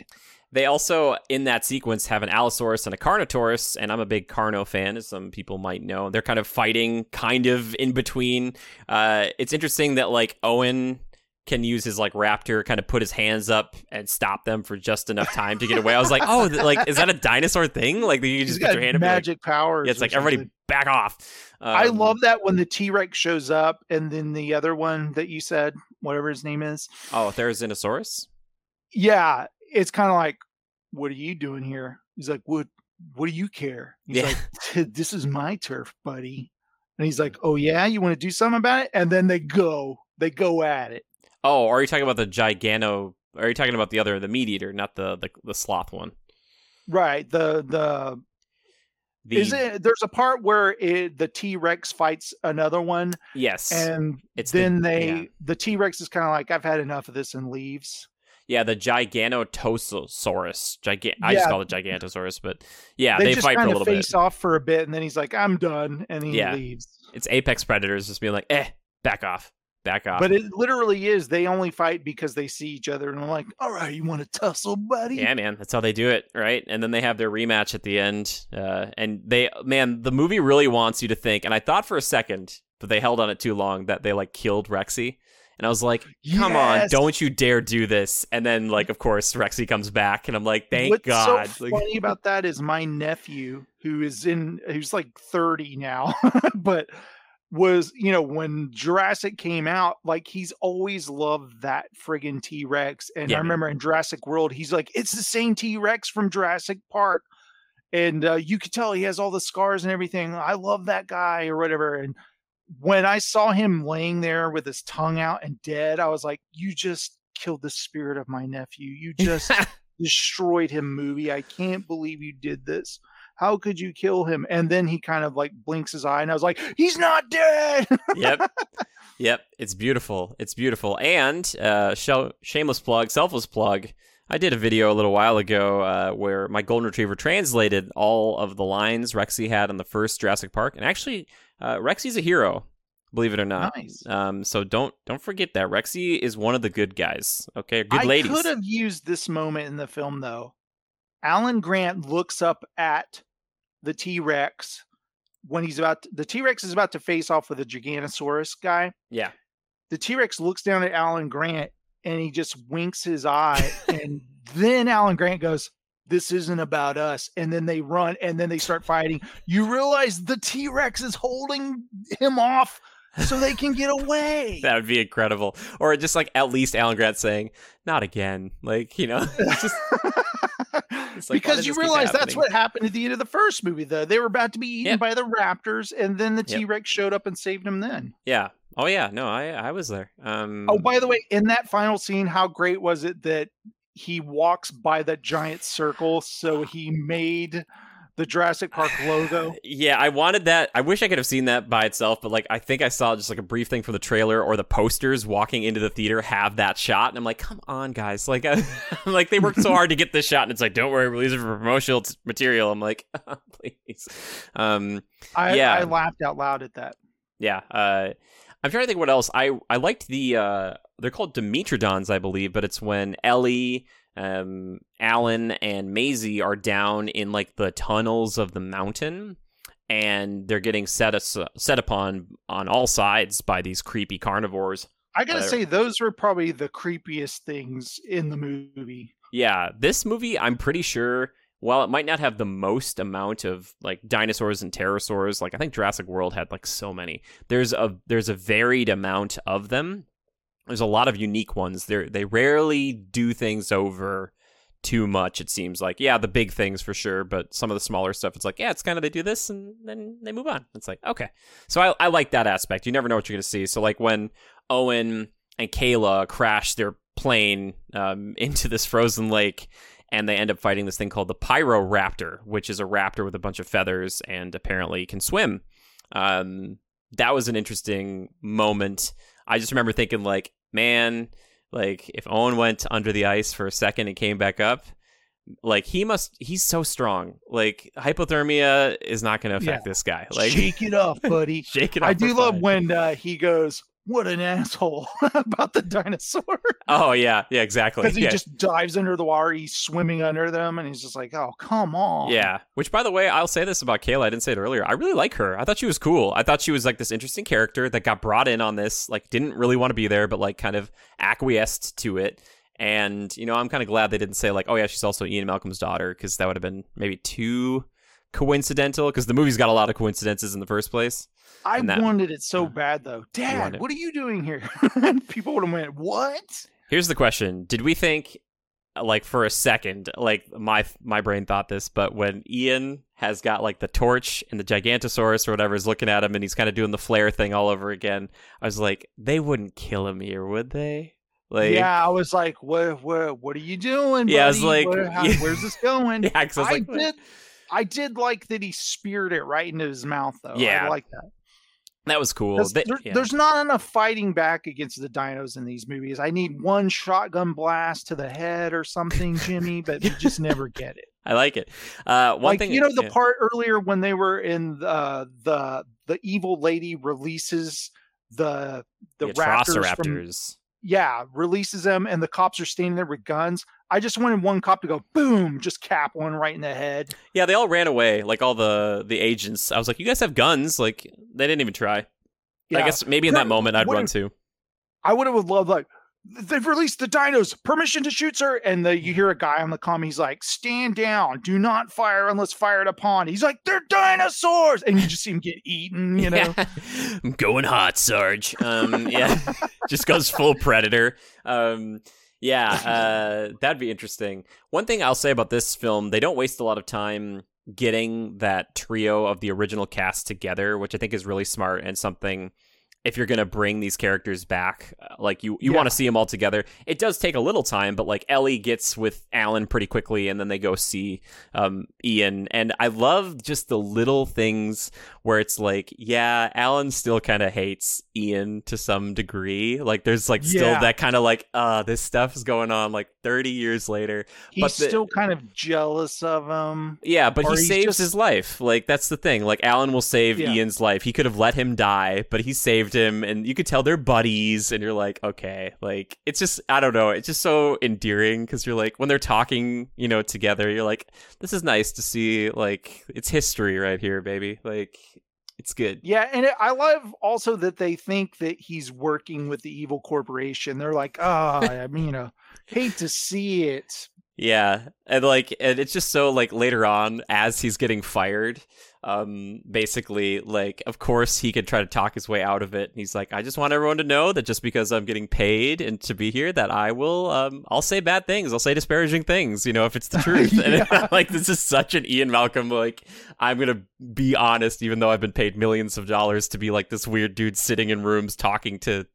They also in that sequence have an Allosaurus and a Carnotaurus, and I'm a big Carno fan, as some people might know. They're kind of fighting, kind of in between. Uh, it's interesting that like Owen can use his like raptor, kind of put his hands up and stop them for just enough time to get away. I was like, oh, like is that a dinosaur thing? Like you He's just put got your hand up, and like, magic powers. yeah, it's like everybody back off. Um, I love that when the T Rex shows up, and then the other one that you said, whatever his name is, Oh, Therizinosaurus. yeah, it's kind of like, what are you doing here? He's like, what? What do you care? He's Yeah. like, this is my turf, buddy. And he's mm. like, oh yeah, you want to do something about it? And then they go, they go at it. Oh, are you talking about the Gigano? Are you talking about the other, the meat eater, not the the, the sloth one? Right. The the The, is it? There's a part where it, the T Rex fights another one, Yes, and it's the- then they yeah. the T Rex is kind of like, I've had enough of this and leaves. Yeah, the Giganotosaurus. Giga- I just call it Gigantosaurus, but yeah, they, they, fight for a little face bit. off for a bit, and then he's like, "I'm done," and he Yeah. leaves. It's apex predators just being like, eh, back off, back off. But it literally is. They only fight because they see each other, and I'm like, "All right, you want to tussle, buddy?" yeah, man, that's how they do it, right? And then they have their rematch at the end, uh, and they, man, the movie really wants you to think. And I thought for a second, but they held on it too long that they like killed Rexy. And I was like, come on, don't you dare do this. And then, like, of course, Rexy comes back, and I'm like, thank What's God. so Like- funny about that is my nephew, who is in, who's like 30 now, but was you know when Jurassic came out, like he's always loved that friggin' T Rex, and Yeah, I man. remember in Jurassic World, he's like, it's the same T Rex from Jurassic Park, and uh, you could tell he has all the scars and everything. I love that guy or whatever, and when I saw him laying there with his tongue out and dead, I was like, you just killed the spirit of my nephew. You just destroyed him, movie. I can't believe you did this. How could you kill him? And then he kind of like blinks his eye, and I was like, he's not dead. yep. Yep. It's beautiful. It's beautiful. And uh, shameless plug, selfless plug. I did a video a little while ago uh, where my golden retriever translated all of the lines Rexy had in the first Jurassic Park, and actually, uh, Rexy's a hero. Believe it or not. Nice. Um, so don't don't forget that Rexy is one of the good guys. Okay, good I ladies. I could have used this moment in the film though. Alan Grant looks up at the T Rex when he's about to, the T Rex is about to face off with the Giganosaurus guy. Yeah. The T Rex looks down at Alan Grant and he just winks his eye, and then Alan Grant goes. This isn't about us. And then they run and then they start fighting. You realize the T Rex is holding him off so they can get away. That would be incredible. Or just like at least Alan Grant saying, "Not again." Like you know, it's just It's like, because you realize that's what happened at the end of the first movie. Though they were about to be eaten Yep. by the raptors, and then the Yep. T Rex showed up and saved them. Then, yeah. Oh yeah. No, I I was there. Um. oh, by the way, in that final scene, how great was it that he walks by that giant circle? So he made the Jurassic Park logo. Yeah, I wanted that. I wish I could have seen that by itself, but like I think I saw just like a brief thing from the trailer or the posters walking into the theater have that shot, and I'm like, come on, guys! Like, I, like they worked so hard to get this shot, and it's like, don't worry, release it for promotional t- material. I'm like, please. Um, I, Yeah. I laughed out loud at that. yeah. Uh, I'm trying to think what else. I I liked the uh, they're called Dimetrodons, I believe, but it's when Ellie, um, Alan, and Maisie are down in like the tunnels of the mountain, and they're getting set us set upon on all sides by these creepy carnivores. I gotta say, those were probably the creepiest things in the movie. Yeah, this movie, I'm pretty sure, while it might not have the most amount of like dinosaurs and pterosaurs, like I think Jurassic World had like so many. There's a there's a varied amount of them. There's a lot of unique ones. They they rarely do things over too much. It seems like yeah, the big things for sure, but some of the smaller stuff, it's like yeah, it's kind of they do this and then they move on. It's like okay, so I I like that aspect. You never know what you're gonna see. So like when Owen and Kayla crash their plane um, into this frozen lake, and they end up fighting this thing called the Pyroraptor, which is a raptor with a bunch of feathers and apparently can swim. Um, that was an interesting moment. I just remember thinking, like, man, like if Owen went under the ice for a second and came back up, like he must he's so strong like hypothermia is not going to affect Yeah. this guy like Shake it off, buddy. shake it off I do love fine. when uh, he goes, "What an asshole" about the dinosaur. Oh yeah. Yeah exactly. Because he yeah. just dives under the water. He's swimming under them, and he's just like, "Oh, come on." yeah. Which by the way i'll say this about kayla. I didn't say it earlier. I really like her. I thought she was cool. I thought she was like this interesting character that got brought in on this like didn't really want to be there but like kind of acquiesced to it. And you know i'm kind of glad they didn't say like oh yeah she's also ian malcolm's daughter because that would have been maybe too coincidental because the movie's got a lot of coincidences in the first place I that- wanted it so mm. bad though. Dad, what are you doing here? people would have went, "What?" Here's the question: Did we think, uh, like, for a second, like my my brain thought this, but when Ian has got like the torch and the Gigantosaurus or whatever is looking at him, and he's kind of doing the flare thing all over again, I was like, they wouldn't kill him here, would they? Like, yeah, I was like, "What? What? What are you doing?" Yeah, I was like- Where- how- yeah. "Where's this going?" yeah, I was I like, did. I did like that he speared it right into his mouth, though. Yeah. I like that. That was cool. They- there- yeah. There's not enough fighting back against the dinos in these movies. I need one shotgun blast to the head or something, Jimmy, but we just never get it. I like it. Uh, one like thing you know the yeah. part earlier when they were in the the the evil lady releases the the the raptors Atrociraptors. Yeah releases them and the cops are standing there with guns. I just wanted one cop to go boom, just cap one right in the head. Yeah, they all ran away. Like all the the agents. I was like, you guys have guns. Like they didn't even try. Yeah. I guess maybe in that moment I'd run too. I would have loved like they've released the dinos. Permission to shoot, sir. And the, you hear a guy on the comm. He's like, "Stand down. Do not fire unless fired upon." He's like, "They're dinosaurs," and you just see him get eaten. You know, Yeah. I'm going hot, Sarge. Um, yeah, just goes full predator. Um, yeah, uh, that'd be interesting. One thing I'll say about this film, they don't waste a lot of time getting that trio of the original cast together, which I think is really smart and something. If you're gonna bring these characters back, uh, like you, you Yeah. want to see them all together. It does take a little time, but like Ellie gets with Alan pretty quickly, and then they go see um, Ian. And I love just the little things where it's like, yeah, Alan still kind of hates Ian to some degree. Like, there's like still Yeah. that kind of like, uh, this stuff is going on like 30 years later. he's But the- still kind of jealous of him. Yeah, but he saves just- his life. Like, that's the thing. Like, Alan will save Yeah. Ian's life. He could have let him die, but he saved him. And you could tell they're buddies. And you're like, okay. Like, it's just, I don't know. It's just so endearing because you're like, when they're talking, you know, together, you're like, this is nice to see. Like, it's history right here, baby. Like, it's good. Yeah, and it, I love also that they think that he's working with the evil corporation. They're like, "Ah, I mean, know, hate to see it." Yeah, and like, and it's just so like later on as he's getting fired, um, basically like, of course he could try to talk his way out of it. He's like, I just want everyone to know that just because I'm getting paid and to be here, that I will, um, I'll say bad things, I'll say disparaging things, you know, if it's the truth. And Yeah. like, this is such an Ian Malcolm. Like, I'm gonna be honest, even though I've been paid millions of dollars to be like this weird dude sitting in rooms talking to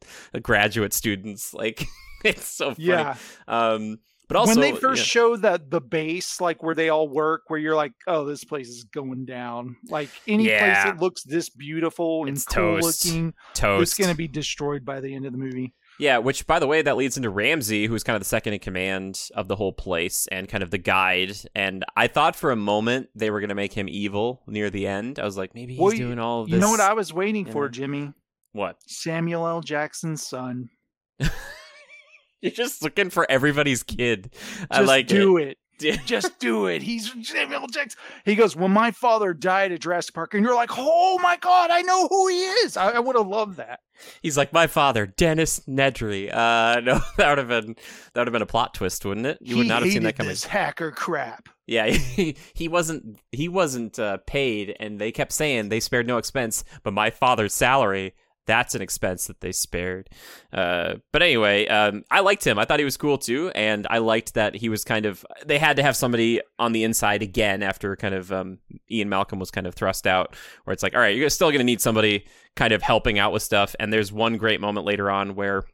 graduate students. Like, it's so funny. Yeah, Um, but also when they first yeah. show that the base, like where they all work, where you're like, "Oh, this place is going down." Like any Yeah. place that looks this beautiful and It's cool toast. looking, toast. it's going to be destroyed by the end of the movie. Yeah, which by the way, that leads into Ramsey, who's kind of the second in command of the whole place and kind of the guide. And I thought for a moment they were going to make him evil near the end. I was like, maybe he's Well, doing all of this. You know what I was waiting for, know? Jimmy? What? Samuel L. Jackson's son. You're just looking for everybody's kid. I like do it. it. Just do it. He's Samuel Jackson. He goes, Well, my father died at Jurassic Park, and you're like, Oh my God, I know who he is. I, I would have loved that. He's like my father, Dennis Nedry. Uh, no, that would have been that would have been a plot twist, wouldn't it? You would not have seen that coming. This hacker crap. Yeah, he, he wasn't he wasn't uh, paid, and they kept saying they spared no expense. But my father's salary, that's an expense that they spared. Uh, but anyway, um, I liked him. I thought he was cool too, and I liked that he was kind of. They had to have somebody on the inside again after kind of um, Ian Malcolm was kind of thrust out, where it's like, all right, you're still going to need somebody kind of helping out with stuff. And there's one great moment later on where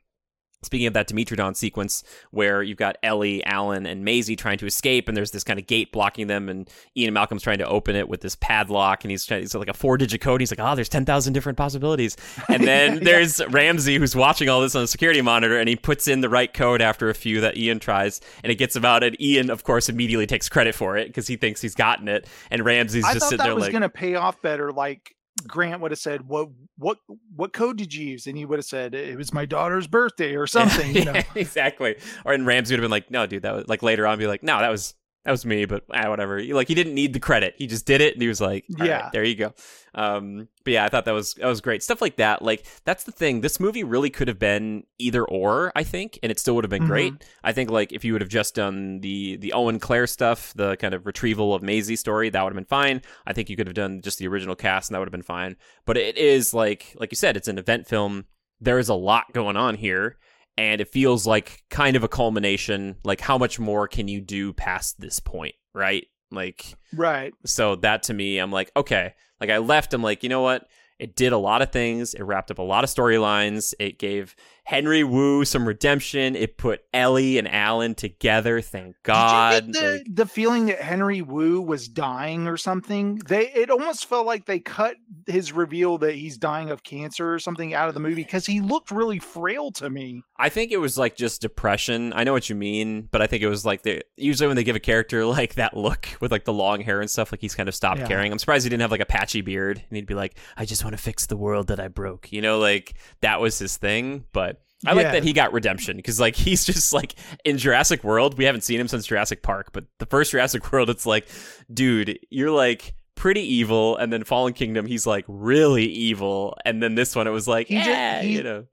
Speaking of that Dimetrodon sequence where you've got Ellie, Alan, and Maisie trying to escape, and there's this kind of gate blocking them, and Ian Malcolm's trying to open it with this padlock, and he's trying, he's like a four digit code. He's like, oh, there's 10,000 different possibilities. And then there's Ramsey who's watching all this on a security monitor, and he puts in the right code after a few that Ian tries, and it gets him out. And Ian, of course, immediately takes credit for it because he thinks he's gotten it. And Ramsey's I just thought sitting that there was like, going to pay off better. Like Grant would have said, "What what what code did you use?" And he would have said, "It was my daughter's birthday or something." You know, Yeah, exactly. Or and Rams would have been like, "No, dude, that was like later on, be like, no, that was that was me, but ah, whatever." Like he didn't need the credit; he just did it, and he was like, "All right, Yeah. there you go." Um, but yeah, I thought that was that was great stuff like that. Like that's the thing. This movie really could have been either or, I think, and it still would have been Mhm. great. I think like if you would have just done the the Owen Claire stuff, the kind of retrieval of Maisie story, that would have been fine. I think you could have done just the original cast, and that would have been fine. But it is like like you said, it's an event film. There is a lot going on here and it feels like kind of a culmination like how much more can you do past this point right? Like right? so that to me i'm like okay. Like i left i'm like you know what? It did a lot of things. It wrapped up a lot of storylines. It gave henry wu some redemption it put ellie and alan together thank god Did you get the, Like, the feeling that Henry Wu was dying or something? They it almost felt like they cut his reveal that he's dying of cancer or something out of the movie because he looked really frail to me. I think it was like just depression. I know what you mean, but I think it was like they usually when they give a character like that look with like the long hair and stuff, like he's kind of stopped Yeah. caring. I'm surprised he didn't have like a patchy beard and he'd be like, I just want to fix the world that I broke. You know, like that was his thing. But I like that he got redemption because like he's just like in Jurassic World, we haven't seen him since Jurassic Park, but the first Jurassic World, it's like, dude, you're like pretty evil, and then Fallen Kingdom, he's like really evil, and then this one, it was like, He yeah, he- you know.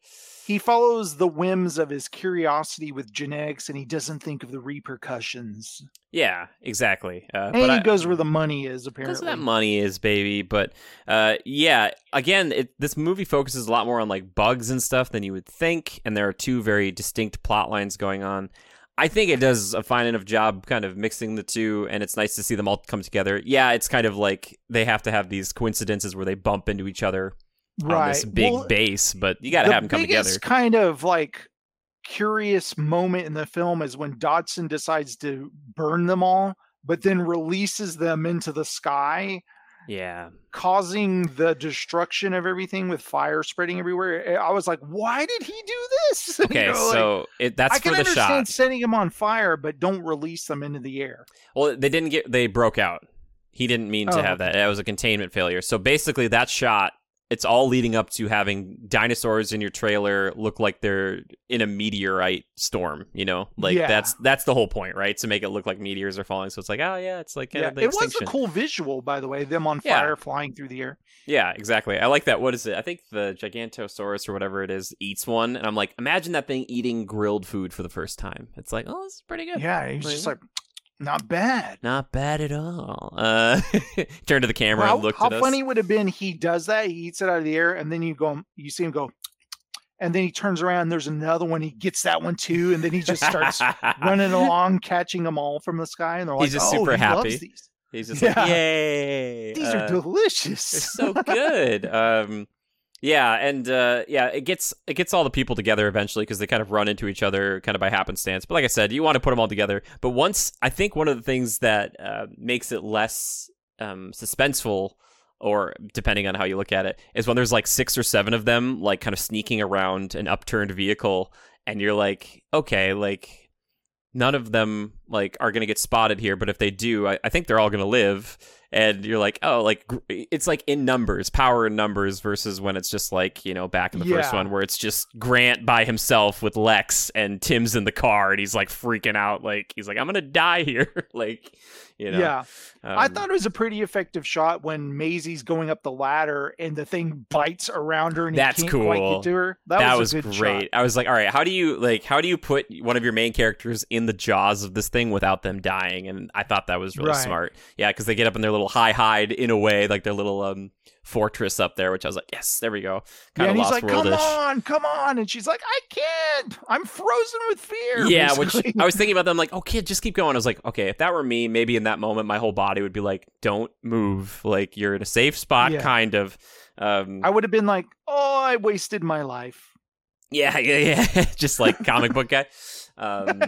He follows the whims of his curiosity with genetics and he doesn't think of the repercussions. Yeah, exactly. Uh, And but he I- goes where the money is, apparently. because that money is baby but uh yeah again it, this movie focuses a lot more on like bugs and stuff than you would think and there are two very distinct plot lines going on i think it does a fine enough job kind of mixing the two and it's nice to see them all come together yeah it's kind of like they have to have these coincidences where they bump into each other on this big Well, base but you gotta have them come biggest together kind of like curious moment in the film is when Dodgson decides to burn them all, but then releases them into the sky, yeah causing the destruction of everything with fire spreading everywhere. Eh, I was like, why did he do this? You okay know, like, so it, that's I can for the understand shot setting them on fire, but don't release them into the air. Well, they didn't get. They broke out. He didn't mean to Oh, have that. That was a containment failure. So basically, that shot. It's all leading up to having dinosaurs in your trailer look like they're in a meteorite storm. You know, like Yeah. that's that's the whole point, right? To make it look like meteors are falling. So it's like, oh yeah, it's like Yeah, the it was a cool visual, by the way. Them on Yeah. fire, flying through the air. Yeah, exactly. I like that. What is it? I think the Gigantosaurus or whatever it is eats one, and I'm like, imagine that thing eating grilled food for the first time. It's like, oh, this is pretty good. Yeah, he's Like, just like, not bad. Not bad at all. Uh, turn to the camera How, and looked how funny would have been he does that, he eats it out of the air, and then you go you see him go and then he turns around and there's another one, he gets that one too, and then he just starts running along, catching them all from the sky, and they're like, He's just oh, super he loves happy. these. He's just Yeah. like, yay! These Uh, are delicious. They're so good. um, yeah, and uh, yeah, it gets it gets all the people together eventually because they kind of run into each other kind of by happenstance. But like I said, you want to put them all together. But once I think one of the things that uh, makes it less um, suspenseful, or depending on how you look at it, is when there's like six or seven of them like kind of sneaking around an upturned vehicle, and you're like, okay, like none of them like are gonna get spotted here, but if they do, I, I think they're all gonna live. And you're like, oh, like it's like in numbers, power in numbers, versus when it's just like you know back in the first one where it's just Grant by himself with Lex and Tim's in the car and he's like freaking out, like he's like I'm gonna die here, like you know. yeah, I um, thought it was a pretty effective shot when Maisie's going up the ladder and the thing bites around her and That's he can't quite cool. get to her. That, that, was, was, a good great. shot. I was like, all right, how do you like how do you put one of your main characters in the jaws of this thing without them dying? And I thought that was really Right. smart. Yeah, because they get up in their little high hide in a way, like their little um fortress up there, which I was like, yes, there we go. Yeah, Kind and of he's lost like, "Come on, come on!" And she's like, "I can't. I'm frozen with fear." Yeah, which. I was thinking about them like, oh kid, just keep going. I was like, okay, if that were me, maybe in that moment my whole body would be like, don't move. Like you're in a safe spot, Yeah. kind of. Um I would have been like, "Oh, I wasted my life." Yeah, yeah, yeah. Just like comic book guy. Um,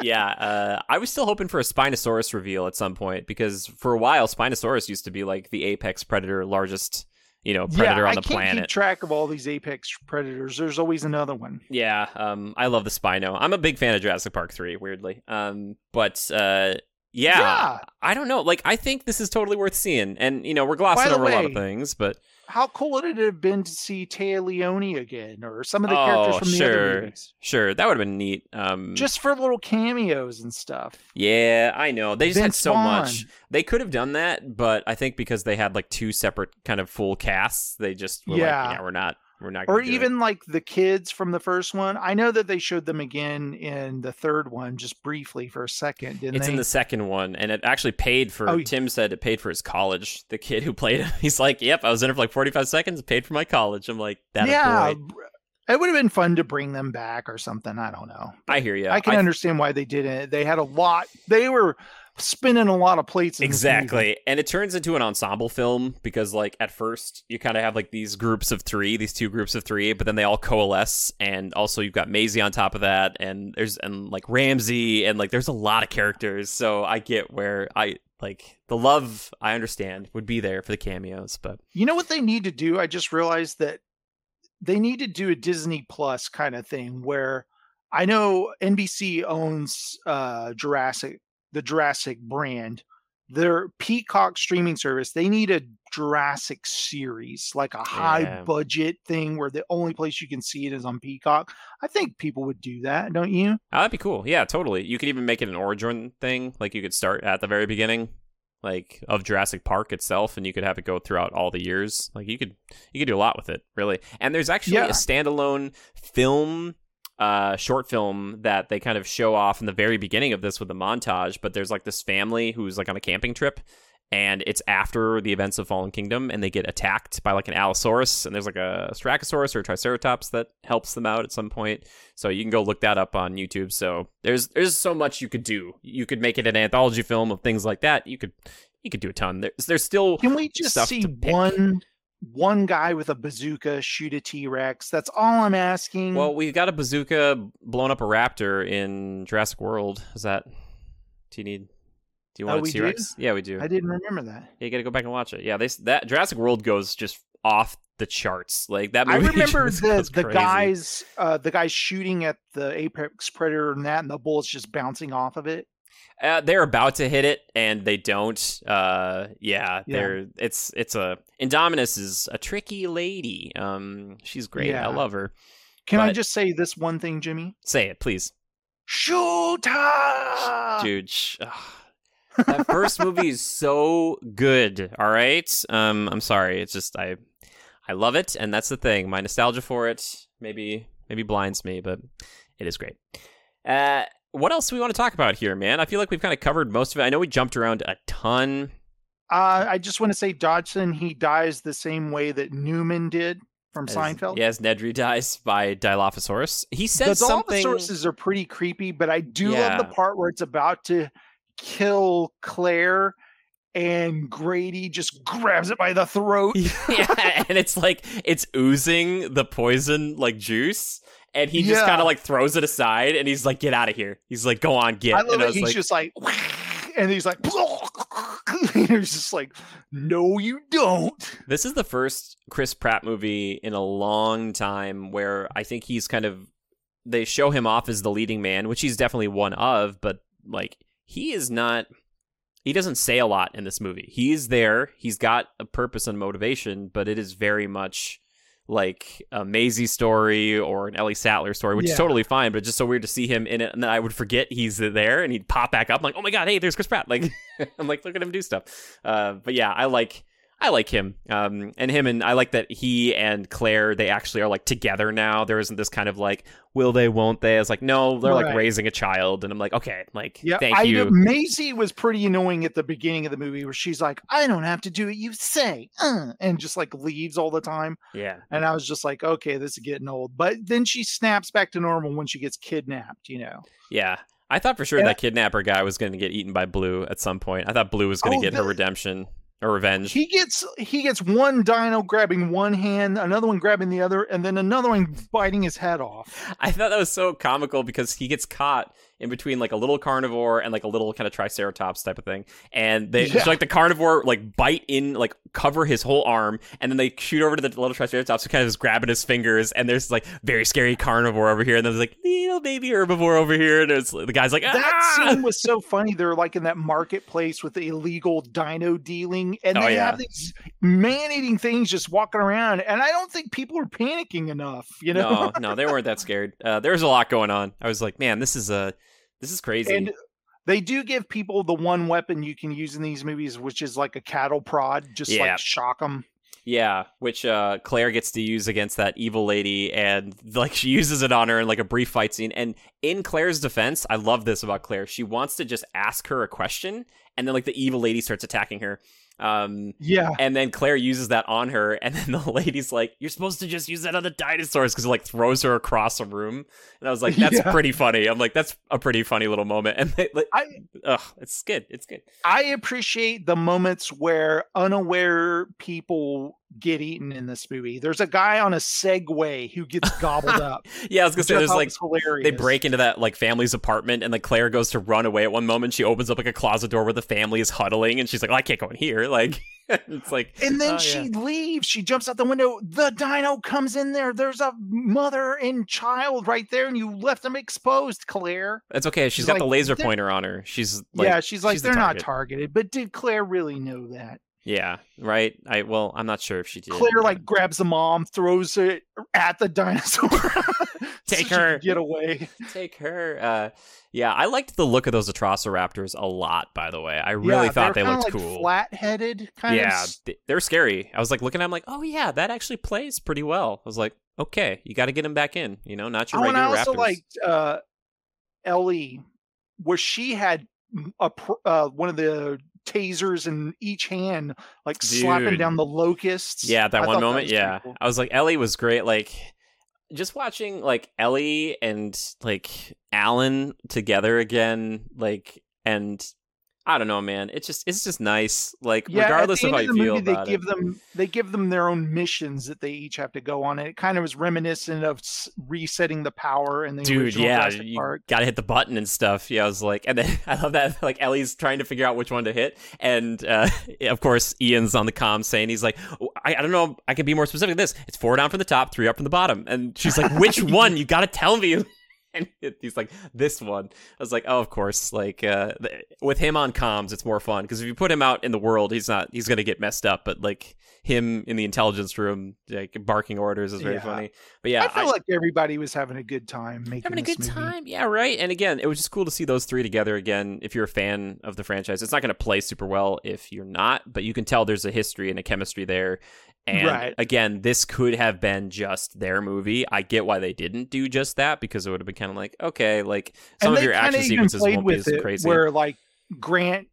yeah, uh, I was still hoping for a Spinosaurus reveal at some point because for a while Spinosaurus used to be like the apex predator, largest you know predator yeah, on the I can't planet. keep track of all these apex predators. There's always another one. Yeah, um, I love the Spino. I'm a big fan of Jurassic Park three, weirdly. Um, but uh, yeah, Yeah. I don't know. Like, I think this is totally worth seeing, and you know, we're glossing over a lot of things, but How cool would it have been to see Téa Leoni again, or some of the characters oh, from the sure, other movies, sure, that would have been neat. Um, just for little cameos and stuff? yeah, I know they just had Vince so much. They could have done that, but I think because they had like two separate kind of full casts, they just were Yeah. like, yeah, we're not, we're not, or gonna it." even like the kids from the first one. I know that they showed them again in the third one, just briefly for a second, didn't It's they? in the second one, and it actually paid for. Oh, Tim said it paid for his college. The kid who played it, he's like, "Yep, I was in it for like forty five seconds. Paid for my college." I'm like, "That yeah, boy." it would have been fun to bring them back or something. I don't know. I hear you. I can understand why they didn't. They had a lot. They were spinning a lot of plates. In exactly, and it turns into an ensemble film because, like, at first you kind of have like these groups of three, these two groups of three, but then they all coalesce, and also you've got Maisie on top of that, and there's and like Ramsey, and like there's a lot of characters. So I get where I like the love. I understand would be there for the cameos, but You know what they need to do? I just realized that they need to do a Disney Plus kind of thing where I know NBC owns uh Jurassic the Jurassic brand. Their Peacock streaming service, they need a Jurassic series, like a high Yeah. budget thing where the only place you can see it is on Peacock. I think people would do that, don't you? Oh, that'd be cool. Yeah, totally. You could even make it an origin thing. Like you could start at the very beginning, like of Jurassic Park itself, and you could have it go throughout all the years. Like you could you could do a lot with it, really. And there's actually Yeah. a standalone film, uh, short film that they kind of show off in the very beginning of this with the montage. But there's like this family who's like on a camping trip. And it's after the events of Fallen Kingdom, and they get attacked by like an Allosaurus, and there's like a Strachosaurus or a Triceratops that helps them out at some point. So you can go look that up on YouTube. So there's there's so much you could do. You could make it an anthology film of things like that. You could you could do a ton. There's there's still Can we just stuff see one one guy with a bazooka shoot a T-Rex? That's all I'm asking. well, we've got a bazooka blowing up a raptor in Jurassic World. Is that do you need do you Oh, want we a do? Yeah, we do. I didn't remember that. Yeah, you got to go back and watch it. Yeah, they that Jurassic World goes just off the charts. Like that I remember the the crazy. guys uh the guys shooting at the apex predator and that and the bullets just bouncing off of it. Uh, they're about to hit it and they don't. Uh, yeah, Yeah. they're it's it's a Indominus is a tricky lady. Um, she's great. Yeah. I love her. Can I just say this one thing, Jimmy? Say it, please, Shoot dude. Sh- ugh. that first movie is so good. All right. Um, I'm sorry. It's just I I love it, and that's the thing. My nostalgia for it maybe maybe blinds me, but it is great. Uh, what else do we want to talk about here, man? I feel like we've kind of covered most of it. I know we jumped around a ton. Uh, I just want to say Dodgson, he dies the same way that Newman did from As, Seinfeld. Yes, Nedry dies by Dilophosaurus. He says the something. Dilophosaurus are pretty creepy, but I do love the part where it's about to kill Claire and Grady just grabs it by the throat. yeah, and it's like it's oozing the poison like juice, and he just Yeah. kind of like throws it aside, and he's like, "Get out of here." He's like, "Go on, get." I love and it. He's like, just like, and he's like, and he's just like, no, you don't. This is the first Chris Pratt movie in a long time where I think he's kind of they show him off as the leading man, which he's definitely one of, but like he is not he doesn't say a lot in this movie. He's there, he's got a purpose and motivation, but it is very much like a Maisie story or an Ellie Sattler story, which is totally fine, but it's just so weird to see him in it and then I would forget he's there and he'd pop back up I'm like, "Oh my god, hey, there's Chris Pratt." Like I'm like, "Look at him do stuff." Uh, but yeah, I like I like him. Um, and him and I like that he and Claire they actually are like together now. There isn't this kind of like will they, won't they? It's like no, they're like raising a child, and I'm like okay, like Yeah, thank I you. Maisie was pretty annoying at the beginning of the movie where she's like, I don't have to do what you say, uh, and just like leaves all the time. Yeah, And I was just like, okay, this is getting old. But then she snaps back to normal when she gets kidnapped, you know. yeah. I thought for sure And that kidnapper guy was going to get eaten by Blue at some point. I thought Blue was going to Oh, get her redemption. Or revenge. He gets he gets one dino grabbing one hand, another one grabbing the other, and then another one biting his head off. I thought that was so comical because he gets caught in between like a little carnivore and like a little kind of triceratops type of thing. And they Yeah. so like the carnivore like bite in like cover his whole arm and then they shoot over to the little triceratops who kind of is grabbing his fingers and there's like very scary carnivore over here and then there's like little baby herbivore over here and it's the guy's like That ah! scene was so funny. They're like in that marketplace with the illegal dino dealing, and Oh, they yeah. have these man-eating things just walking around. And I don't think people are panicking enough. You know, no, no, they weren't that scared. Uh, there was a lot going on. I was like, man, this is a this is crazy. and they do give people the one weapon you can use in these movies, which is like a cattle prod, just Yeah. like shock them. Yeah, which uh, Claire gets to use against that evil lady, and like she uses it on her in like a brief fight scene. And in Claire's defense, I love this about Claire. She wants to just ask her a question, and then like the evil lady starts attacking her. Um, Yeah, and then Claire uses that on her, and then the lady's like, "You're supposed to just use that on the dinosaurs," because it like throws her across a room. And I was like, "That's Yeah. pretty funny." I'm like, "That's a pretty funny little moment." And they, like, I ugh, it's good. It's good. I appreciate the moments where unaware people get eaten in this movie. There's a guy on a Segway who gets gobbled up. Yeah, I was gonna say there's like hilarious. they break into that like family's apartment and like Claire goes to run away at one moment. She opens up like a closet door where the family is huddling and she's like, oh, I can't go in here. Like it's like And then oh, she yeah. leaves. She jumps out the window. The dino comes in there. There's a mother and child right there, and you left them exposed, Claire. It's okay. she's she's got the laser pointer on her. She's like yeah, she's like, she's they're not targeted. But did Claire really know that? Yeah, right. I well, I'm not sure if she did. Claire but- like grabs the mom, throws it at the dinosaur. so Take she can her. Get away. take her. Uh yeah, I liked the look of those Atrociraptors a lot, by the way. I really yeah, thought they looked like cool. Flat-headed, kind yeah, of. Yeah, they're scary. I was like looking at them like, oh yeah, that actually plays pretty well. I was like, okay, you got to get him back in. You know, not your Oh, and regular I also Raptors. liked uh, Ellie, where she had a uh, one of the tasers in each hand, like slapping down the locusts. Yeah, that I one moment. pretty yeah, cool. I was like, Ellie was great. Like, just watching like Ellie and like Alan together again. Like, and I don't know, man. It's just it's just nice. Like, Yeah, regardless of how end you the feel movie, about they give it. them they give them their own missions that they each have to go on, and it kind of is reminiscent of resetting the power and the Dude, yeah, Jurassic you Park. gotta hit the button and stuff. Yeah, I was like, and then I love that like Ellie's trying to figure out which one to hit, and uh, of course Ian's on the comm saying he's like, "Oh, I, I don't know, I can be more specific. than This it's four down from the top, three up from the bottom, and she's like, which one? You gotta tell me. And he's like, this one. I was like, oh, of course. Like, uh, th- with him on comms, it's more fun because if you put him out in the world, he's not. He's gonna get messed up. But like him in the intelligence room, like barking orders, is very Yeah. funny. But yeah, I feel like everybody was having a good time making having a good movie. time yeah right and again it was just cool to see those three together again if you're a fan of the franchise it's not going to play super well if you're not but you can tell there's a history and a chemistry there and Right. again this could have been just their movie i get why they didn't do just that because it would have been kind of like okay like some of your action sequences won't be as it, crazy Where like Grant,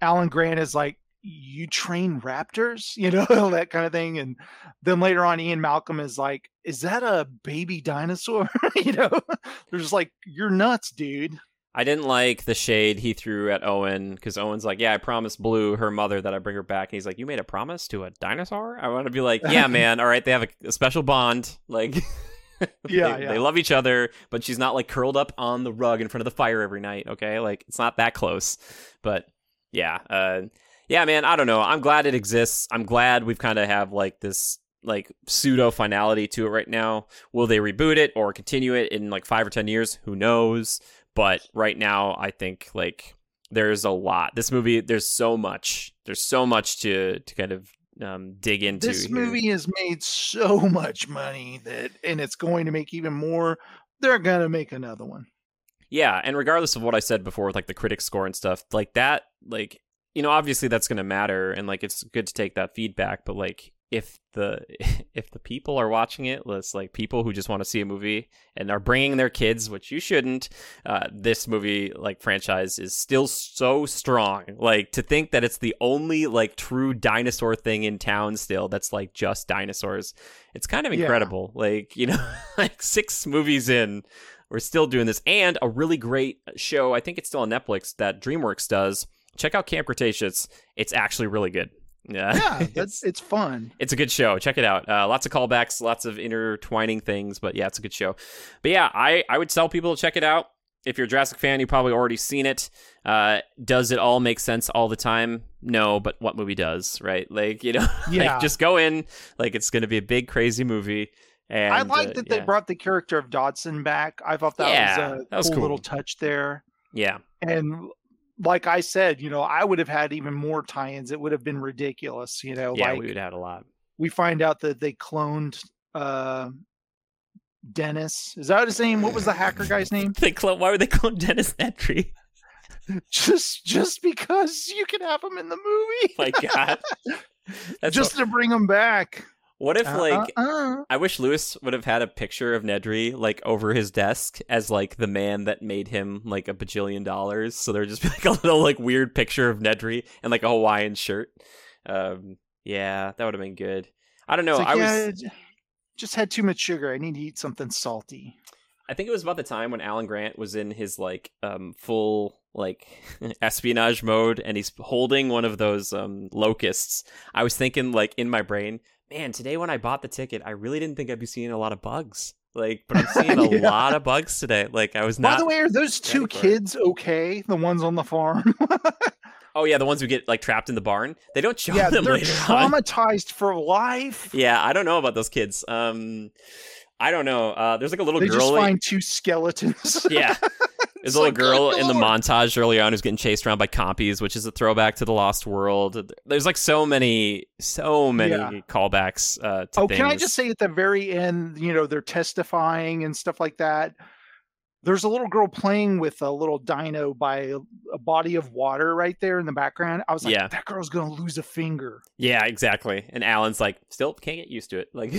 Alan Grant is like, you train raptors, you know, that kind of thing. And then later on, Ian Malcolm is like, is that a baby dinosaur? you know, they're just like, you're nuts, dude. I didn't like the shade he threw at Owen because Owen's like, "Yeah, I promised Blue, her mother, that I'd bring her back." And he's like, "You made a promise to a dinosaur?" I want to be like, "Yeah, man. All right, they have a, a special bond. Like, Yeah, they, yeah. they love each other, but she's not like curled up on the rug in front of the fire every night. Okay, like it's not that close. But yeah, uh, yeah, man. I don't know. I'm glad it exists. I'm glad we've kind of have like this like pseudo finality to it right now. Will they reboot it or continue it in like five or ten years? Who knows? But right now, I think like there's a lot. This movie, there's so much. There's so much to to kind of um, dig into. This here. movie has made so much money that, and it's going to make even more. They're gonna make another one. Yeah, and regardless of what I said before with like the critic score and stuff, like that, like you know, obviously that's going to matter, and like it's good to take that feedback. But like, if the if the people are watching it, it's like people who just want to see a movie and are bringing their kids, which you shouldn't. Uh, this movie like franchise is still so strong. Like to think that it's the only like true dinosaur thing in town still that's like just dinosaurs. It's kind of Yeah. incredible. Like you know, like six movies in we're still doing this and a really great show i think it's still on netflix that dreamworks does check out camp cretaceous it's actually really good Yeah, Yeah, that's it's fun. it's a good show. Check it out. Uh, lots of callbacks, lots of intertwining things, but yeah, it's a good show. But yeah, I I would tell people to check it out. If you're a Jurassic fan, you've probably already seen it. Uh, does it all make sense all the time? No, but what movie does, right? Like you know, Yeah. like just go in like it's going to be a big crazy movie. And I like uh, that they brought the character of Dodgson back. I thought that Yeah, was a that was cool, cool. little touch there. yeah. And like I said, you know, I would have had even more tie-ins. It would have been ridiculous, you know. Yeah, like we would have had a lot. we find out that they cloned uh Dennis. Is that his name? What was the hacker guy's name? They clone. Why would they clone Dennis Nedry? Just just because you can have him in the movie. My God. That's just to bring him back. What if Uh, like uh, uh. I wish Lewis would have had a picture of Nedry like over his desk as like the man that made him like a bajillion dollars. So there'd just be like a little like weird picture of Nedry and like a Hawaiian shirt. Um, yeah, that would have been good. I don't know. Like, I was. yeah, j- just had too much sugar. I need to eat something salty. I think it was about the time when Alan Grant was in his like um full like espionage mode and he's holding one of those um locusts. I was thinking like in my brain, man, today when I bought the ticket, I really didn't think I'd be seeing a lot of bugs. Like, but I'm seeing a Yeah. lot of bugs today. Like I was not. By the way, are those two for it. kids okay? The ones on the farm? Oh yeah, the ones who get like trapped in the barn. They don't show yeah, them they're later on. traumatized for life. Yeah, I don't know about those kids. Um I don't know. Uh there's like a little They girl just like- find two skeletons. Yeah. There's a little like, girl in the montage early on who's getting chased around by compies, which is a throwback to the Lost World. There's like so many, so many Yeah. callbacks uh, to Oh, things. can I just say at the very end, you know, they're testifying and stuff like that. There's a little girl playing with a little dino by a, a body of water right there in the background. I was like, Yeah. that girl's gonna lose a finger. Yeah, exactly. And Alan's like, still can't get used to it. Like,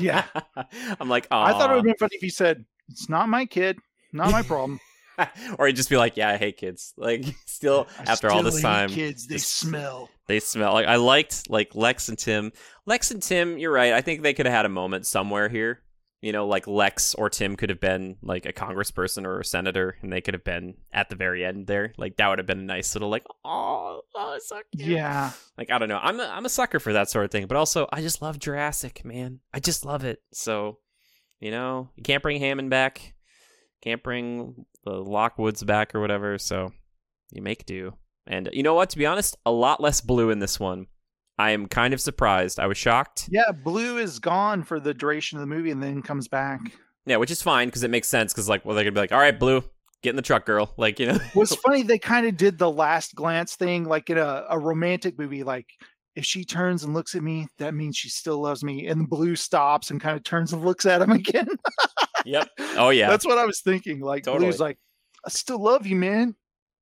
yeah. I'm like, I thought it would "Aw." have been funny if he said, "It's not my kid, not my problem." or he'd just be like, yeah, I hate kids. Like, still I after all this time, kids they just- smell. they smell like I liked like Lex and Tim. Lex and Tim, you're right. I think they could have had a moment somewhere here. You know, like Lex or Tim could have been like a congressperson or a senator, and they could have been at the very end there. Like that would have been a nice little like, oh, oh so cute. Yeah, Like I don't know. I'm a, I'm a sucker for that sort of thing, but also I just love Jurassic, man. I just love it. So, you know, you can't bring Hammond back, can't bring the Lockwoods back or whatever. So you make do. And you know what? To be honest, a lot less blue in this one. I am kind of surprised. I was shocked. yeah. Blue is gone for the duration of the movie and then comes back. Yeah, which is fine because it makes sense. Because like, well, they're gonna be like, "All right, Blue, get in the truck, girl." Like, you know, What's funny, they kind of did the last glance thing, like in a, a romantic movie. Like, if she turns and looks at me, that means she still loves me. And Blue stops and kind of turns and looks at him again. Yep. Oh yeah. That's what I was thinking. Like, Totally. Blue's like, I still love you, man.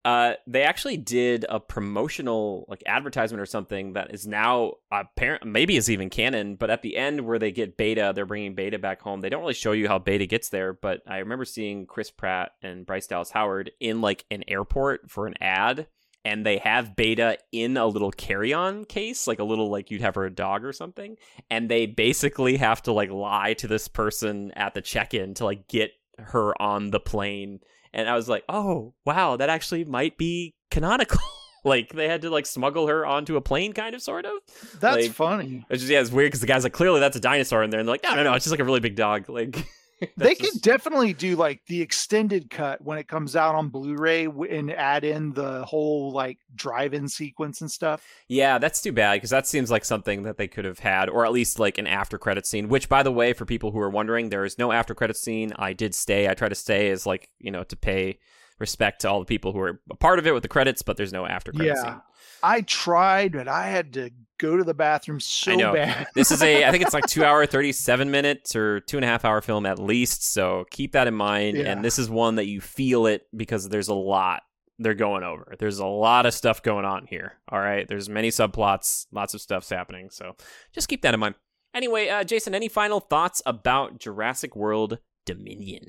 Uh, they actually did a promotional like advertisement or something that is now apparent maybe is even canon. But at the end where they get Beta, they're bringing Beta back home. They don't really show you how Beta gets there, but I remember seeing Chris Pratt and Bryce Dallas Howard in like an airport for an ad. And they have Beta in a little carry-on case, like a little like you'd have for a dog or something. And they basically have to like lie to this person at the check-in to like get her on the plane and I was like, "Oh, wow, that actually might be canonical." like they had to like smuggle her onto a plane, kind of, sort of. That's Like- funny. It's just yeah, it's weird because the guy's like, "Clearly, that's a dinosaur in there," and they're like, "No, no, no, it's just like a really big dog." Like They could just- definitely do like the extended cut when it comes out on Blu-ray and add in the whole like drive-in sequence and stuff. Yeah, that's too bad because that seems like something that they could have had, or at least like an after credit scene. Which, by the way, for people who are wondering, there is no after credit scene. I did stay. I try to stay as like you know to pay respect to all the people who are a part of it with the credits, but there's no after credit Yeah. scene. I tried, but I had to go to the bathroom so know. bad. this is a i think it's like two hour 37 minutes or two and a half hour film at least so keep that in mind Yeah. and this is one that you feel it because there's a lot they're going over there's a lot of stuff going on here all right there's many subplots lots of stuff's happening so just keep that in mind anyway uh, jason any final thoughts about jurassic world dominion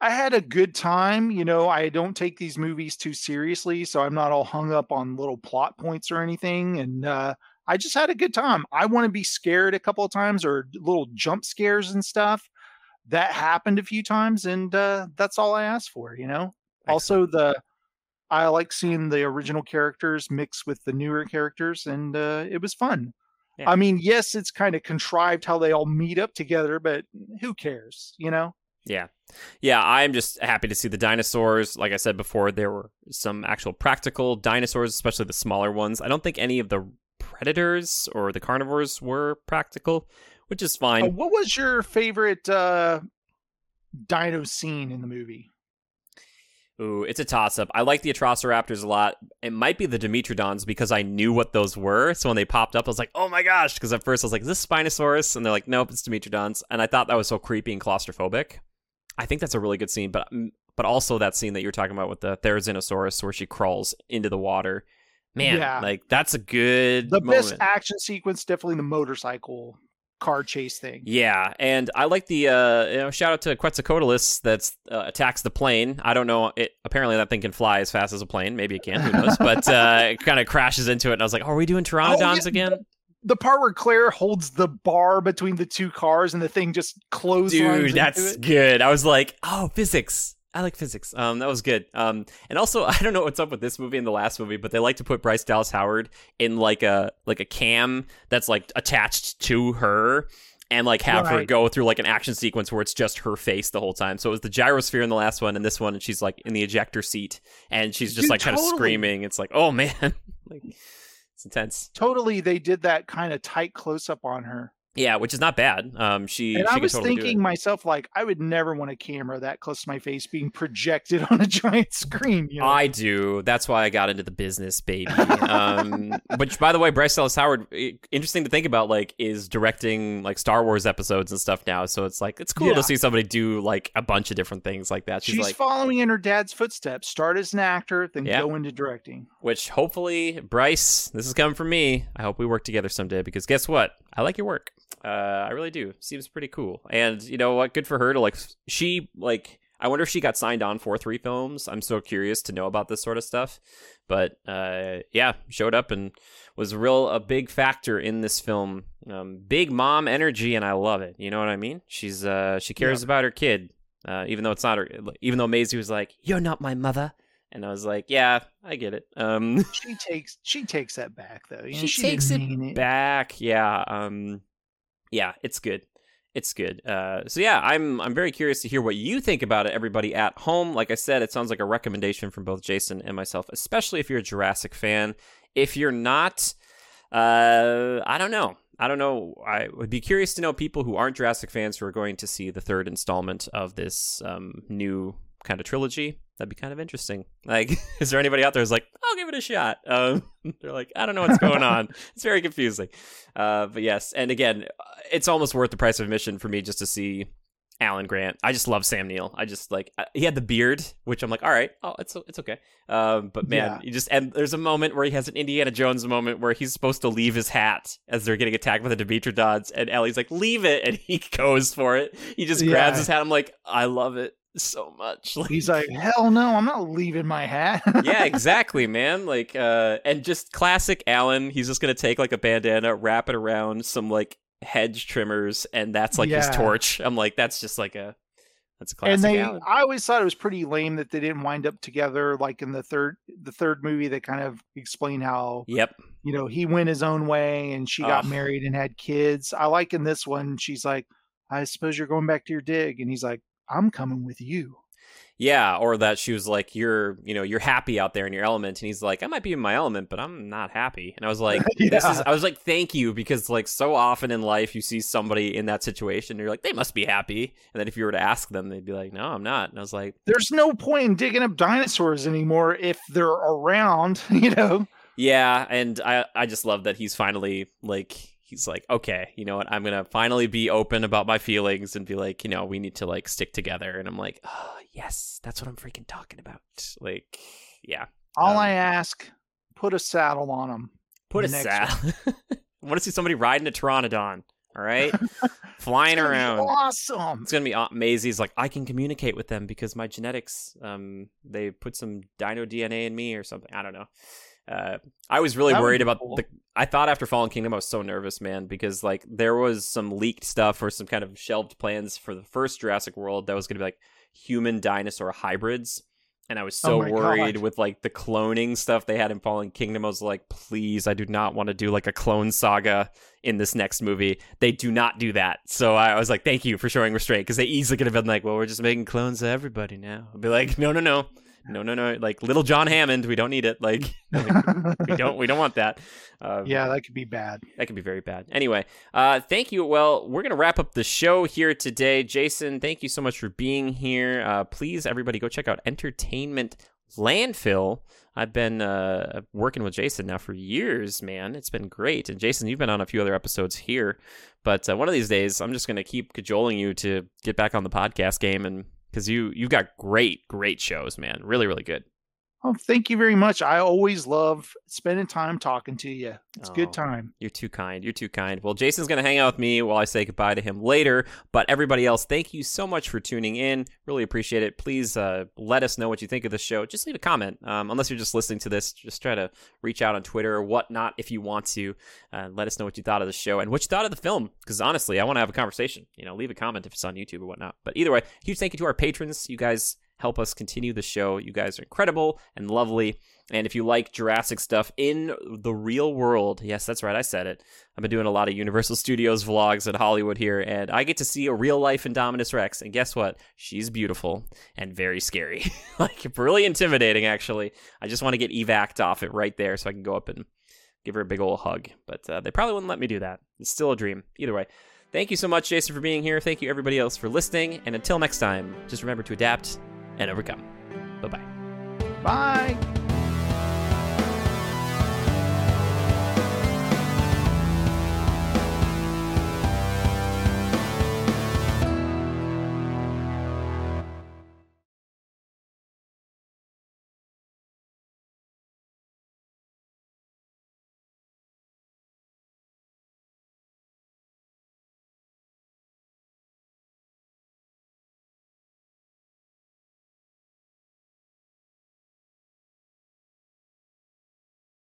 I had a good time. You know, I don't take these movies too seriously, so I'm not all hung up on little plot points or anything. And uh, I just had a good time. I want to be scared a couple of times or little jump scares and stuff. That happened a few times, and uh, that's all I asked for. You know. Also, the I like seeing the original characters mixed with the newer characters, and uh, it was fun. Yeah. I mean, yes, it's kind of contrived how they all meet up together, but who cares, you know? Yeah. Yeah, I'm just happy to see the dinosaurs. Like I said before, there were some actual practical dinosaurs, especially the smaller ones. I don't think any of the predators or the carnivores were practical, which is fine. Uh, what was your favorite uh, dino scene in the movie? Ooh, it's a toss up. I like the Atrociraptors a lot. It might be the Dimetrodons because I knew what those were. So when they popped up, I was like, oh my gosh. Because at first I was like, is this Spinosaurus? And they're like, nope, it's Dimetrodons. And I thought that was so creepy and claustrophobic. I think that's a really good scene. But mm, but also that scene that you're talking about with the Therizinosaurus where she crawls into the water. Man, Yeah. like that's a good The moment. best action sequence, definitely the motorcycle car chase thing. Yeah, and I like the uh, you know shout out to Quetzalcoatlus that uh, attacks the plane. I don't know. It apparently that thing can fly as fast as a plane. Maybe it can. Who knows? but uh, it kind of crashes into it, and I was like, "Are we doing pteranodons yeah, again?" The part where Claire holds the bar between the two cars and the thing just closes. Dude, that's good. I was like, "Oh, physics." I like physics. Um, that was good. Um, and also, I don't know what's up with this movie and the last movie, but they like to put Bryce Dallas Howard in like a like a cam that's like attached to her, and like have her go through like an action sequence where it's just her face the whole time. So it was the gyrosphere in the last one, and this one, and she's like in the ejector seat, and she's just Dude, like kind of screaming. It's like, oh man, like it's intense. totally. They did that kind of tight close up on her. Yeah, which is not bad. Um, she And she I was totally thinking myself, like, I would never want a camera that close to my face being projected on a giant screen. You know? I do. That's why I got into the business, baby. um, which, by the way, Bryce Dallas Howard, interesting to think about, like, is directing like Star Wars episodes and stuff now. So it's like it's cool Yeah. to see somebody do like a bunch of different things like that. She's, She's like, following in her dad's footsteps. Start as an actor, then Yeah. go into directing. which hopefully, Bryce, this is coming from me. I hope we work together someday because guess what? I like your work. Uh, I really do. Seems pretty cool. And you know what? Good for her to like. She like. I wonder if she got signed on for three films. I'm so curious to know about this sort of stuff. But uh, yeah, showed up and was real a big factor in this film. Um, big mom energy, and I love it. You know what I mean? She's uh, she cares about her kid, uh, even though it's not her. Even though Maisie was like, "You're not my mother," and I was like, "Yeah, I get it." Um, She takes she takes that back though. You know, She she takes didn't it back. Yeah. Um yeah, it's good. It's good. Uh so yeah, I'm I'm very curious to hear what you think about it, everybody at home. Like I said, it sounds like a recommendation from both Jason and myself, especially if you're a Jurassic fan. If you're not, uh I don't know. I don't know. I would be curious to know people who aren't Jurassic fans who are going to see the third installment of this um, new kind of trilogy. That'd be kind of interesting. Like, is there anybody out there who's like, I'll give it a shot? Um, they're like, I don't know what's going on. it's very confusing. Uh, but yes, and again, it's almost worth the price of admission for me just to see Alan Grant. I just love Sam Neill. I just like uh, he had the beard, which I'm like, all right, oh, it's it's okay. Um, but man, Yeah. you just and there's a moment where he has an Indiana Jones moment where he's supposed to leave his hat as they're getting attacked by the Dimetrodons, and Ellie's like, leave it, and he goes for it. He just grabs Yeah. his hat. I'm like, I love it so much. Like, He's like, hell no, I'm not leaving my hat. yeah, exactly, man. Like, uh, and just classic Alan. He's just gonna take like a bandana, wrap it around some like hedge trimmers, and that's like his torch. I'm like, that's just like a, that's a classic and they, Alan. I always thought it was pretty lame that they didn't wind up together. Like in the third, the third movie, they kind of explain how Yep. you know he went his own way and she got Ugh. married and had kids. I like in this one, she's like, I suppose you're going back to your dig, and he's like, I'm coming with you. Yeah, or that she was like, "You're, you know, you're happy out there in your element," and he's like, "I might be in my element, but I'm not happy." And I was like, "This is," I was like, "Thank you," because like so often in life, you see somebody in that situation, and you're like, "They must be happy," and then if you were to ask them, they'd be like, "No, I'm not." And I was like, There's no point in digging up dinosaurs anymore if they're around, you know. Yeah, and I I just love that he's finally like he's like, okay, you know what? I'm gonna finally be open about my feelings and be like, you know, we need to like stick together. And I'm like, oh yes, that's what I'm freaking talking about. Like, yeah, All Um, I ask, put a saddle on them. put a saddle. I want to see somebody riding a pteranodon. All right, flying around. Awesome. It's gonna be aw- Maisie's like I can communicate with them because my genetics, um, they put some dino DNA in me or something. I don't know. Uh, I was really That worried be about cool. the. I thought after Fallen Kingdom, I was so nervous, man, because like there was some leaked stuff or some kind of shelved plans for the first Jurassic World that was gonna be like human dinosaur hybrids, and I was Oh so my worried God. with like the cloning stuff they had in Fallen Kingdom. I was like, please, I do not want to do like a clone saga in this next movie. They do not do that. So I was like, thank you for showing restraint because they easily could have been like, well, we're just making clones of everybody now. I'd be like, no, no, no. No, no, no! Like little John Hammond, we don't need it. Like we don't, we don't want that. Uh, yeah, that could be bad. that could be very bad. Anyway, uh, thank you. Well, we're going to wrap up the show here today. Jason, thank you so much for being here. Uh, please, everybody, go check out Entertainment Landfill. I've been uh, working with Jason now for years, man. It's been great. And Jason, you've been on a few other episodes here. But uh, one of these days, I'm just going to keep cajoling you to get back on the podcast game and because you you've got great great shows man. Really really good Oh, thank you very much. I always love spending time talking to you. It's a Oh. good time. You're too kind. You're too kind. Well, Jason's going to hang out with me while I say goodbye to him later. But everybody else, thank you so much for tuning in. Really appreciate it. Please uh, let us know what you think of the show. Just leave a comment. Um, unless you're just listening to this, just try to reach out on Twitter or whatnot if you want to. Uh, let us know what you thought of the show and what you thought of the film. Because honestly, I want to have a conversation. You know, leave a comment if it's on YouTube or whatnot. But either way, huge thank you to our patrons. You guys help us continue the show. You guys are incredible and lovely. And if you like Jurassic stuff in the real world, yes, that's right, I said it. I've been doing a lot of Universal Studios vlogs in Hollywood here, and I get to see a real life Indominus Rex. And guess what? She's beautiful and very scary. like, really intimidating, actually. I just want to get evac'd off it right there so I can go up and give her a big old hug. But uh, they probably wouldn't let me do that. It's still a dream. Either way. Thank you so much, Jason, for being here. Thank you, everybody else, for listening. And until next time, just remember to adapt and overcome. Bye bye. Bye.